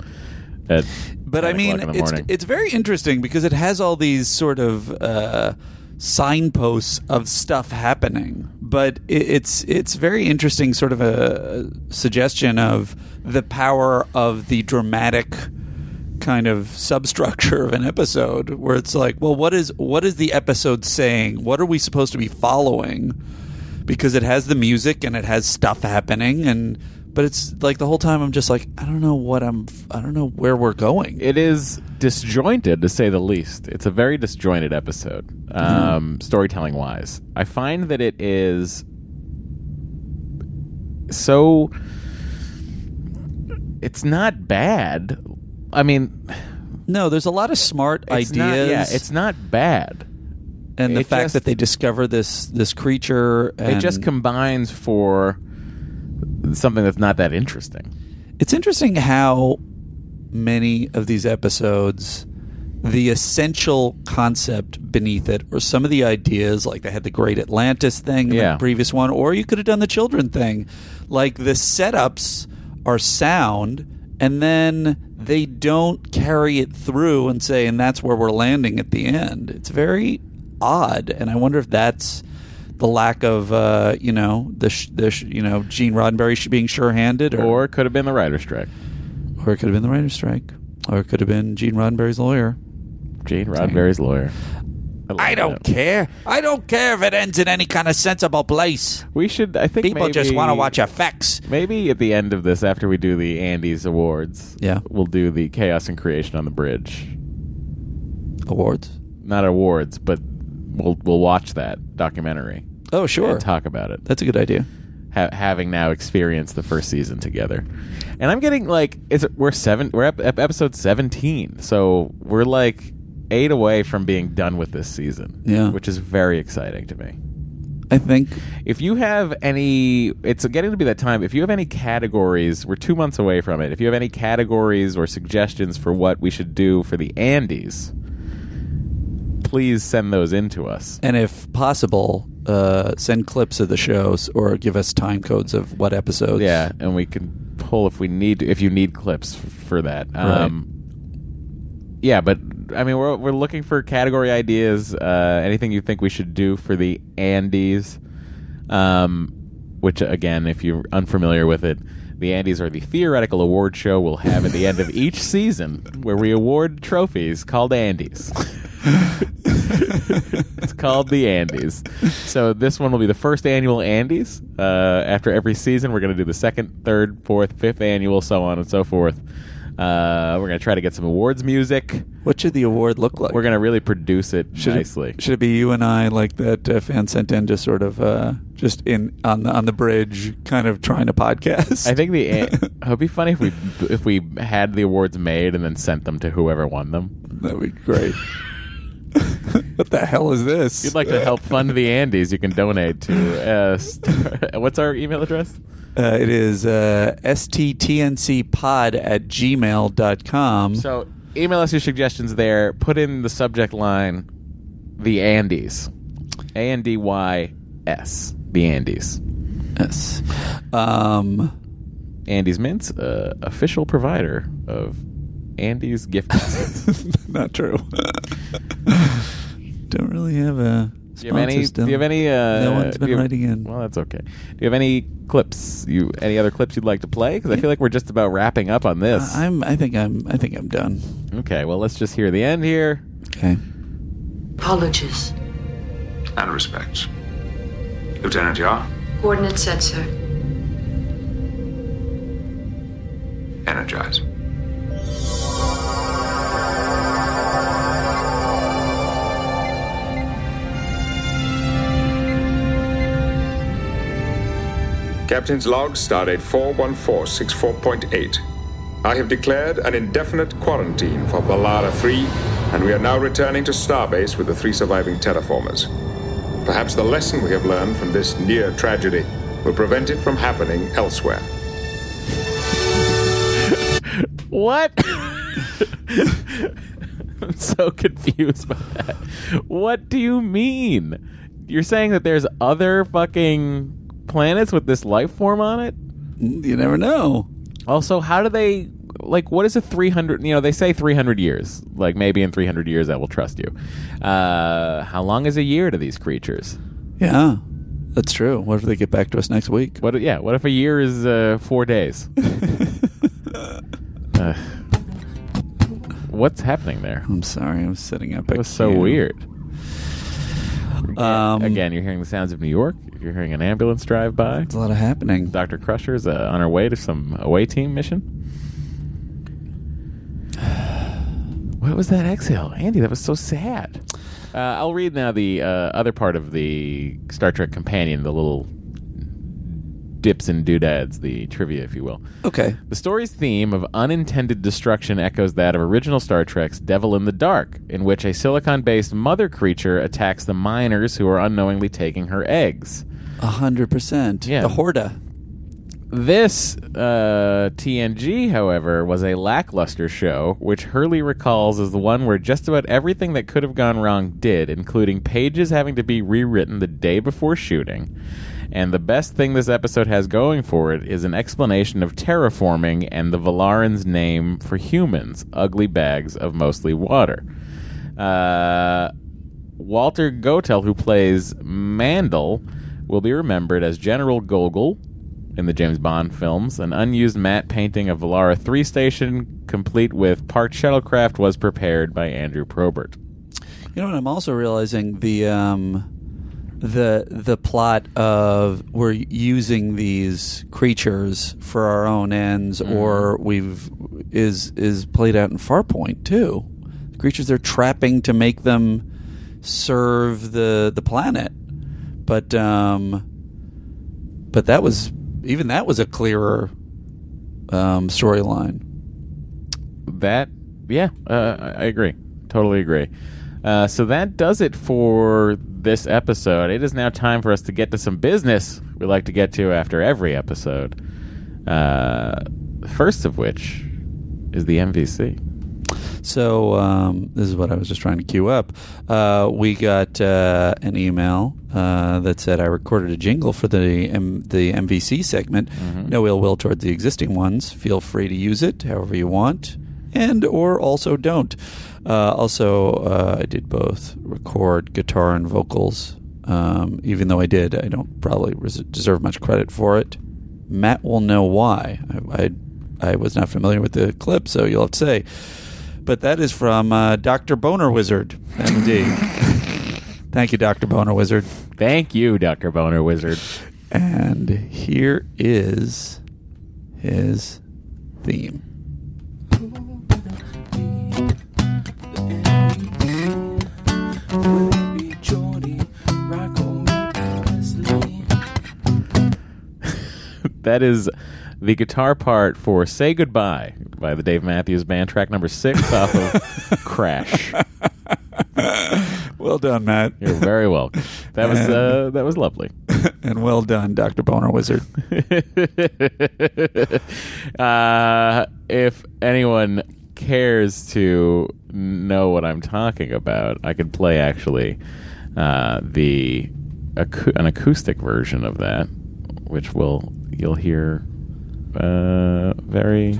at But I 9 mean, o'clock in the it's morning. it's very interesting because it has all these sort of uh, signposts of stuff happening. But it, it's it's very interesting, sort of a suggestion of the power of the dramatic kind of substructure of an episode, where it's like, well, what is what is the episode saying? What are we supposed to be following? Because it has the music and it has stuff happening and. But it's like the whole time I'm just like I don't know what I'm I don't know where we're going. It is disjointed to say the least. It's a very disjointed episode, um, storytelling wise. I find that it is so. It's not bad. I mean, No, there's a lot of smart It's ideas. not- yeah, it's not bad. and the it fact just- that they discover this this creature. And it just combines for something that's not that interesting. It's interesting how many of these episodes, the essential concept beneath it, or some of the ideas, like they had the Great Atlantis thing Yeah. the previous one, or you could have done the children thing. Like the setups are sound, and then they don't carry it through and say, and that's where we're landing at the end. It's very odd, and I wonder if that's the lack of, uh, you know, the, sh- the sh- you know Gene Roddenberry sh- being sure-handed, or, Or it could have been the writer's strike. or it could have been the writer's strike, or it could have been Gene Roddenberry's lawyer. Gene Roddenberry's lawyer. I don't care. I don't care if it ends in any kind of sensible place. We should. I think people just want to watch effects. Maybe at the end of this, after we do the Andes Awards, Yeah. we'll do the Chaos and Creation on the Bridge Awards. Not awards, but we'll we'll watch that documentary. Oh, sure. and talk about it. That's a good idea. Ha- having now experienced the first season together, and I'm getting like, is it, we're seven, we're ep- ep- episode seventeen, so we're like eight away from being done with this season. Yeah. which is very exciting to me. I think if you have any, it's getting to be that time. If you have any categories, we're two months away from it. If you have any categories or suggestions for what we should do for the Andes, please send those in to us. And if possible, uh, send clips of the shows or give us time codes of what episodes. Yeah, and we can pull if we need if you need clips for that. Um, yeah, but I mean, we're we're looking for category ideas. Uh, anything you think we should do for the Andes? Um, which again, if you're unfamiliar with it, the Andes are the theoretical award show we'll have at the end of each season, where we award trophies called Andes. (laughs) it's called the Andes. So this one will be the first annual Andes. Uh, after every season, we're going to do the second, third, fourth, fifth annual, so on and so forth. Uh, we're going to try to get some awards music. What should the award look like? We're going to really produce it Should nicely. It, should it be you and I, like that uh, fan sent in, just sort of, uh, just in on the on the bridge, kind of trying to podcast? I think the (laughs) it would be funny if we if we had the awards made and then sent them to whoever won them. That would be great. (laughs) what the hell is this? If you'd like to help fund the Andys, you can donate to. Uh, (laughs) what's our email address? Uh, it is uh, sttncpod at gmail.com. So email us your suggestions there. Put in the subject line the Andys. A N D Y S. The Andys. Yes. Um, Andes Mints, uh, official provider of Andes gift baskets. (laughs) Not true. (laughs) Don't really have a. Do you have any? sponsor Do you have any? Uh, no one's do been have- writing in. Well, that's okay. Do you have any clips? You any other clips you'd like to play? Because I feel like we're just about wrapping up on this. Uh, I'm. I think I'm. I think I'm done. okay. Well, let's just hear the end here. Okay. Apologies. And respects. Lieutenant Yar, Coordinates said, sir. energize. Captain's log, stardate 41464.8. I have declared an indefinite quarantine for Velara 3, and we are now returning to Starbase with the three surviving terraformers. Perhaps the lesson we have learned from this near tragedy will prevent it from happening elsewhere. What? I'm so confused by that. What do you mean? You're saying that there's other fucking planets with this life form on it? You never know. Also, how do they like what is a 300 you know they say 300 years like maybe in 300 years i will trust you uh how long is a year to these creatures Yeah, that's true. What if they get back to us next week? what yeah what if a year is uh 4 days (laughs) uh, what's happening there I'm sorry. I'm sitting up. That was so weird. Again, Um, again, you're hearing the sounds of New York. You're hearing an ambulance drive by. It's a lot of happening. Dr. Crusher's uh, on her way to some away team mission. (sighs) What was that exhale? Andy, that was so sad. Uh, I'll read now the uh, other part of the Star Trek companion, the little dips and doodads, the trivia, if you will. Okay. The story's theme of unintended destruction echoes that of original Star Trek's Devil in the Dark, in which a silicon based mother creature attacks the miners who are unknowingly taking her eggs. A hundred percent. Yeah. The Horta. This uh, TNG, however, was a lackluster show, which Hurley recalls as the one where just about everything that could have gone wrong did, including pages having to be rewritten the day before shooting. And the best thing this episode has going for it is an explanation of terraforming and the Velaran's name for humans ugly bags of mostly water. Uh, Walter Gotell, who plays Mandl, will be remembered as General Gogol in the James Bond films. An unused matte painting of Velara 3 station, complete with parked shuttlecraft, was prepared by Andrew Probert. You know what? I'm also realizing the um, the the plot of we're using these creatures for our own ends, Mm-hmm. or we've is is played out in Farpoint too. The creatures they're trapping to make them serve the the planet, but um, but that was even that was a clearer um, storyline. That, yeah, uh, I agree. Totally agree. Uh, so that does it for this episode. It is now time for us to get to some business we like to get to after every episode. Uh, first of which is the MVC. So um, this is what I was just trying to queue up. Uh, we got uh, an email uh, that said I recorded a jingle for the M- the MVC segment. No ill will towards the existing ones. Feel free to use it however you want, and or also don't. Uh, also, uh, I did both record guitar and vocals. Um, even though I did, I don't probably res- deserve much credit for it. Matt will know why. I, I I was not familiar with the clip, so you'll have to say. But that is from uh, Dr. Boner Wizard, MD. (laughs) Thank you, Dr. Boner Wizard. Thank you, Dr. Boner Wizard. And here is his theme. (laughs) that is the guitar part for "Say Goodbye" by the Dave Matthews Band, track number six (laughs) off of Crash. Well done, Matt. You're very welcome. That was uh, that was lovely. (laughs) and well done, Dr. Boner Wizard. uh, if anyone cares to know what I'm talking about, I could play actually uh, the acou- an acoustic version of that, which will you'll hear uh, very. (laughs)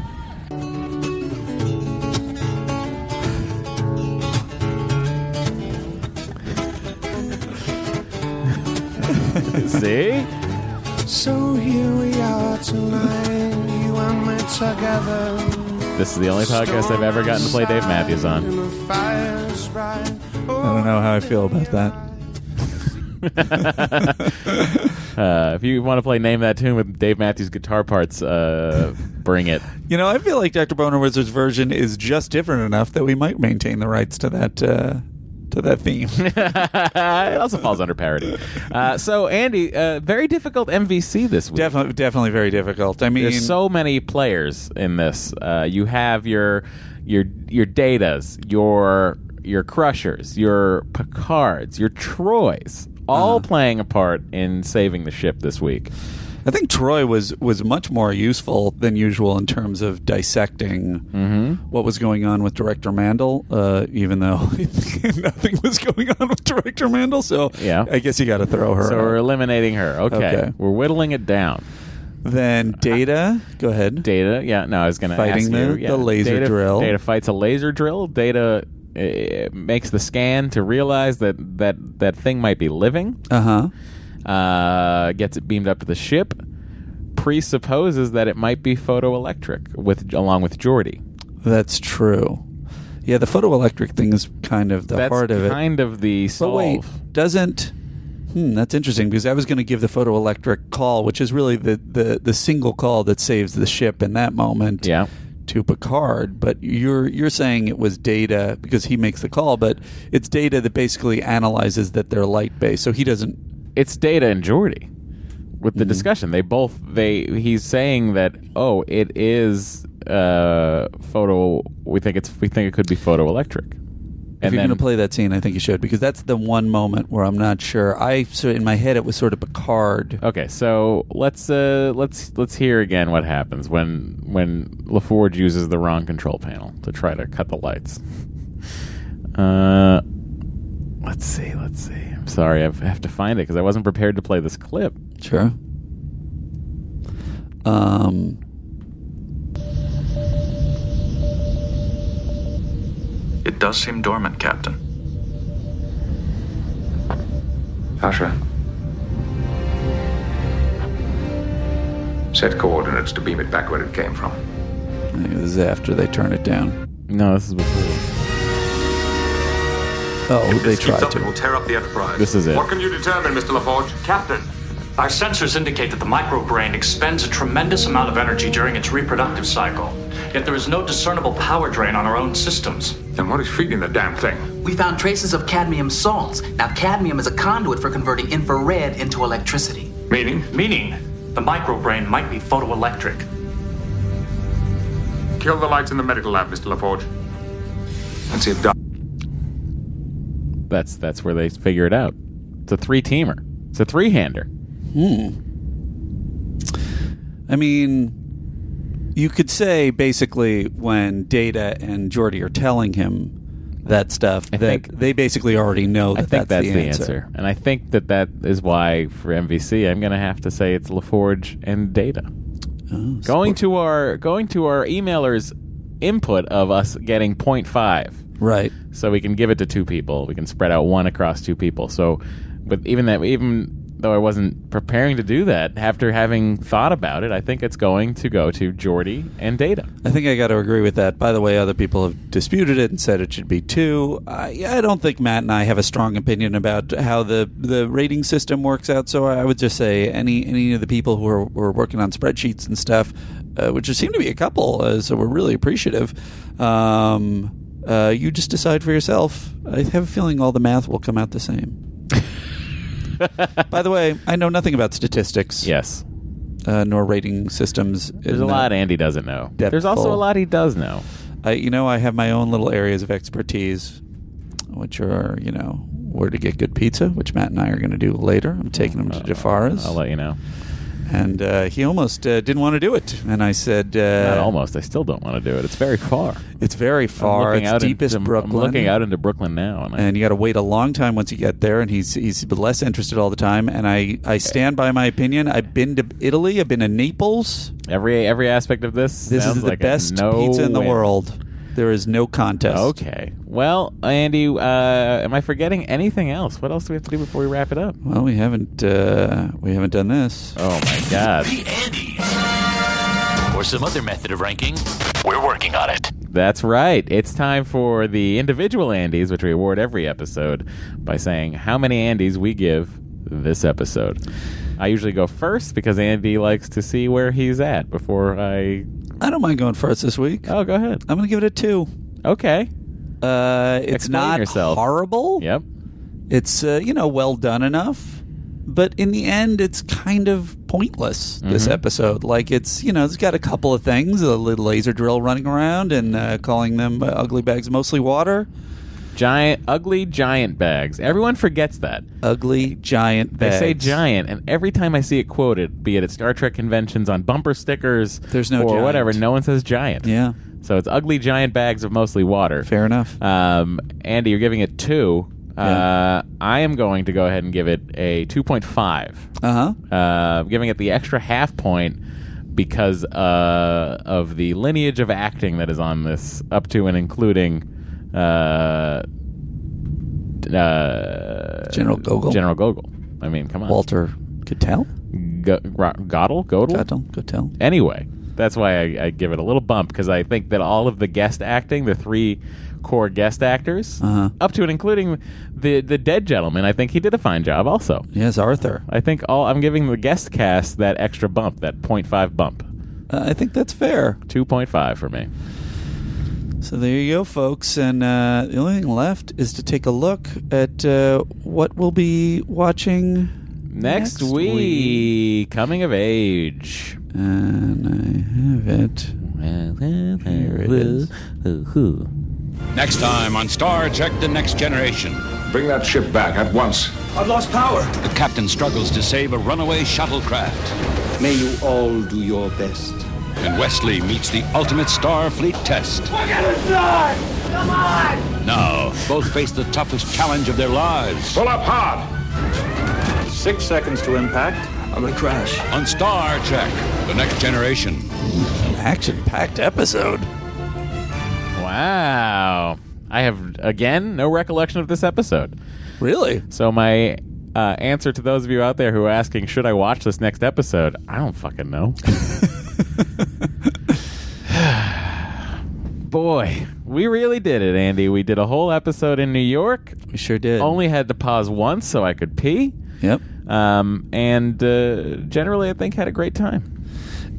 See? So here we are tonight, you and me together. This is the only podcast I've ever gotten to play Dave Matthews on. The fire's bright. I don't know how I feel about that. (laughs) uh, if you want to play Name That Tune with Dave Matthews guitar parts, uh, bring it. You know, I feel like Dr. Boner Wizard's version is just different enough that we might maintain the rights to that uh, to that theme. (laughs) it also falls under parody. Uh, so, Andy, uh, very difficult MVC this week. Definitely, definitely very difficult. I mean, There's so many players in this. Uh, you have your your your Datas, your your Crushers, your Picards, your Trois, all Uh-huh. playing a part in saving the ship this week. I think Troi was was much more useful than usual in terms of dissecting Mm-hmm. what was going on with Director Mandl. Uh, even though (laughs) nothing was going on with Director Mandl, so Yeah. I guess you got to throw her. So out. we're eliminating her. Okay. Okay. We're whittling it down. Then Data, go ahead. Data, yeah. No, I was going to Fighting ask the- you. the laser Data, drill. Data fights a laser drill. Data uh, makes the scan to realize that that that thing might be living. Uh huh. Uh, gets it beamed up to the ship. Presupposes that it might be photoelectric with along with Geordi. That's true. Yeah, the photoelectric thing is kind of the That's heart of it. kind of the But wait, doesn't Hmm, that's interesting because I was going to give the photoelectric call, which is really the, the, the single call that saves the ship in that moment. Yeah. To Picard, but you're you're saying it was data because he makes the call, but it's data that basically analyzes that they're light based, so he doesn't. It's Data and Geordi with Mm-hmm. the discussion. They both they he's saying that oh it is uh photo. We think it's we think it could be photoelectric. if you're going to play that scene, I think you should because that's the one moment where I'm not sure. I so in my head it was sort of Picard. Okay, so let's uh, let's let's hear again what happens when when LaForge uses the wrong control panel to try to cut the lights. (laughs) Uh, let's see, let's see. I'm sorry, I've- I have to find it because I wasn't prepared to play this clip. Sure. Um. It does seem dormant, Captain. Asha. Set coordinates to beam it back where it came from. This is after they turn it down. No, this is before. Oh, If they this keeps tried up, it will to. tear up the Enterprise. This is it. What can you determine, Mr. LaForge? Captain, our sensors indicate that the microbrain expends a tremendous amount of energy during its reproductive cycle. Yet there is no discernible power drain on our own systems. Then what is feeding the damn thing? We found traces of cadmium salts. Now, cadmium is a conduit for converting infrared into electricity. Meaning? Meaning, the microbrain might be photoelectric. Kill the lights in the medical lab, Mr. LaForge. And see if Doc. That's that's where they figure it out. It's a three teamer. It's a three hander. Hmm. I mean, You could say basically when Data and Geordi are telling him that stuff that think- they basically already know that I think that's, that's, the, answer. and I think that that is why for MVC I'm going to have to say it's LaForge and Data. Oh, going to our going to our emailers input of us getting 0.5 right so we can give it to two people we can spread out one across two people so but even that even though i wasn't preparing to do that after having thought about it i think it's going to go to Geordi and data I think I got to agree with that. By the way, other people have disputed it and said it should be two. I, I don't think Matt and I have a strong opinion about how the, the rating system works out. So I would just say any any of the people who are, who are working on spreadsheets and stuff, uh, which there seem to be a couple, uh, so we're really appreciative. Um, uh, you just decide for yourself. I have a feeling all the math will come out the same. (laughs) By the way, I know nothing about statistics. Yes. Uh, nor rating systems. there's a lot andy doesn't know there's also depthful- a lot he does know I, you know, I have my own little areas of expertise, which are, you know, where to get good pizza, which Matt and I are going to do later. I'm taking him to Di Fara's. Uh, i'll let you know And uh, he almost uh, didn't want to do it. And I said, uh, not almost i still don't want to do it it's very far It's very far. It's out deepest into, Brooklyn. i'm looking out into brooklyn now and I, and you got to wait a long time once you get there. And he's he's less interested all the time. And I, I stand by my opinion. I've been to Italy. I've been to Naples. every every aspect of this This is the like best no pizza in the win. world. There is no contest. Okay. Well, Andy, uh, am I forgetting anything else? What else do we have to do before we wrap it up? Well, we haven't uh, we haven't done this. Oh my God. Or some other method of ranking. We're working on it. That's right. It's time for the individual Andys, which we award every episode by saying how many Andys we give this episode. I usually go first because Andy likes to see where he's at before I. I don't mind going first this week. Oh, go ahead. I'm going to give it a two. Okay. Uh, it's Explain not yourself. horrible. Yep. It's uh, you know well done enough, but in the end, it's kind of pointless. This Mhm. episode, like it's you know it's got a couple of things: a little laser drill running around and uh, calling them uh, ugly bags, mostly water. Giant, ugly giant bags. Everyone forgets that. Ugly giant bags. They say giant, and every time I see it quoted, be it at Star Trek conventions on bumper stickers, There's no or giant. whatever, no one says giant. Yeah. So it's ugly giant bags of mostly water. Fair enough. Um, Andy, you're giving it two. Uh, I am going to go ahead and give it a 2.5. Uh huh. Uh, giving it the extra half point because uh, of the lineage of acting that is on this, up to and including uh, uh, General Gogol? General Gogol. I mean, come on, Walter Cattell. Go- Ro- Godel, Godel. Cattell. Anyway, that's why I, I give it a little bump because I think that all of the guest acting, the three core guest actors, Uh-huh. up to and including the the dead gentleman, I think he did a fine job. Also, Yes, Arthur. I think all I'm giving the guest cast that extra bump, that 0.5 bump, Uh, I think that's fair. 2.5 for me. So there you go, folks. And uh, the only thing left is to take a look at uh, what we'll be watching Next, week, coming of age. And I have it. Here it is. Next time on Star Trek The Next Generation. Bring that ship back at once. I've lost power. The captain struggles to save a runaway shuttlecraft. May you all do your best. And Wesley meets the ultimate Starfleet test. We're gonna die! Come on! Now, both face the toughest challenge of their lives. Pull up hard! Six seconds to impact. I'm gonna crash. On Star Trek The Next Generation. An action-packed episode. Wow. I have, again, no recollection of this episode. Really? So, my uh, answer to those of you out there who are asking, should I watch this next episode? I don't fucking know. (laughs) (laughs) Boy, we really did it, Andy. We did a whole episode in New York. We sure did. Only had to pause once so I could pee. Yep. Um, and uh, generally, I think had a great time.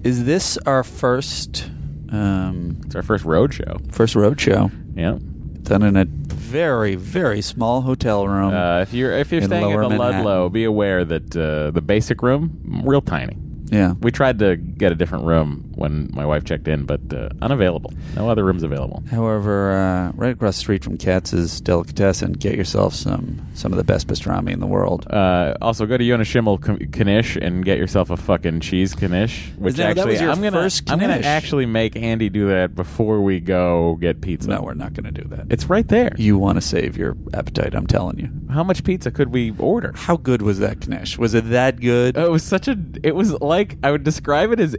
Is this our first? Um, it's our first road show. First road show. Yeah. Done in a very very small hotel room. Uh, if you're if you're in staying at the Manhattan. Ludlow, be aware that uh, the basic room real tiny. Yeah. We tried to get a different room when my wife checked in, but uh, unavailable. No other rooms available. However, uh, right across the street from Katz's Delicatessen, get yourself some some of the best pastrami in the world. Uh, also, go to Yonah Schimmel Knish and get yourself a fucking cheese knish. Which that- that actually, your I'm gonna I'm gonna actually make Andy do that before we go get pizza. No, we're not going to do that. It's right there. You want to save your appetite, I'm telling you. How much pizza could we order? How good was that knish? Was it that good? It was such a. It was like I would describe it as.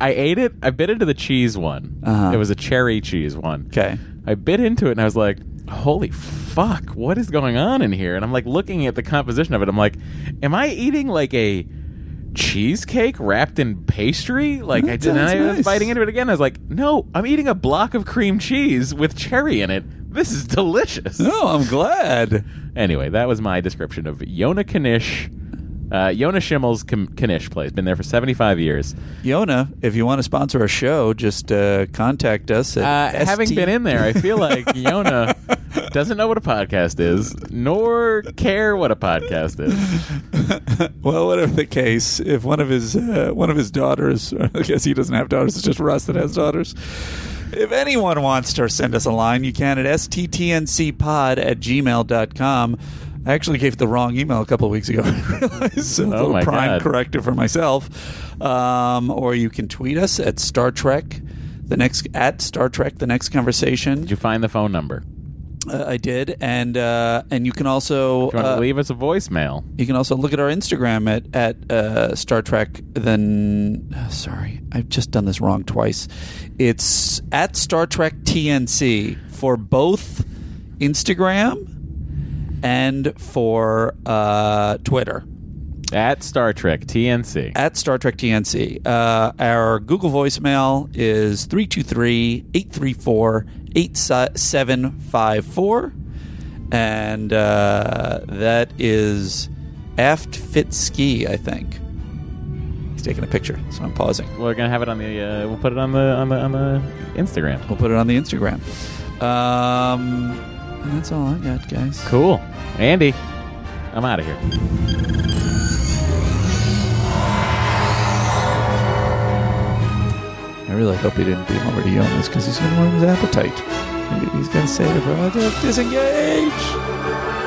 I ate it. I bit into the cheese one. Uh-huh. It was a cherry cheese one. Okay. I bit into it and I was like, "Holy fuck! What is going on in here?" And I'm like looking at the composition of it. I'm like, "Am I eating like a cheesecake wrapped in pastry?" Like I did. And I was nice. biting into it again. I was like, "No, I'm eating a block of cream cheese with cherry in it. This is delicious." No, I'm glad. Anyway, that was my description of Yonah Knish. Uh, Yonah Schimmel's K- Knish place. Been there for 75 years. Yonah, if you want to sponsor a show, just uh, contact us. At Uh, having been in there, I feel like (laughs) Yonah doesn't know what a podcast is, nor care what a podcast is. (laughs) well, whatever the case, if one of his uh, one of his daughters, I guess he doesn't have daughters, it's just Russ that has daughters. If anyone wants to send us a line, you can at sttncpod at gmail.com. I actually gave the wrong email a couple of weeks ago. (laughs) So a Oh little my prime God. corrective for myself. Um, or you can tweet us at Star Trek, the next at Star Trek, the next conversation. Did you find the phone number? Uh, I did, and uh, and you can also you want uh, to leave us a voicemail, you can also look at our Instagram at at uh, Star Trek. Then sorry, I've just done this wrong twice. It's at Star Trek TNC for both Instagram and for uh, Twitter. at Star Trek TNC. At Star Trek TNC. Uh, our Google voicemail is 323 834 8754. And uh, that is Aft Fit Ski, I think. He's taking a picture, so I'm pausing. We're gonna have it on the. Uh, we'll put it on the on the on the Instagram. We'll put it on the Instagram. Um, and that's all I got, guys. Cool, Andy. I'm out of here. I really hope he didn't beam over to Jonas because he's going to ruin his appetite. Maybe He's going to say to her, "Oh, disengage.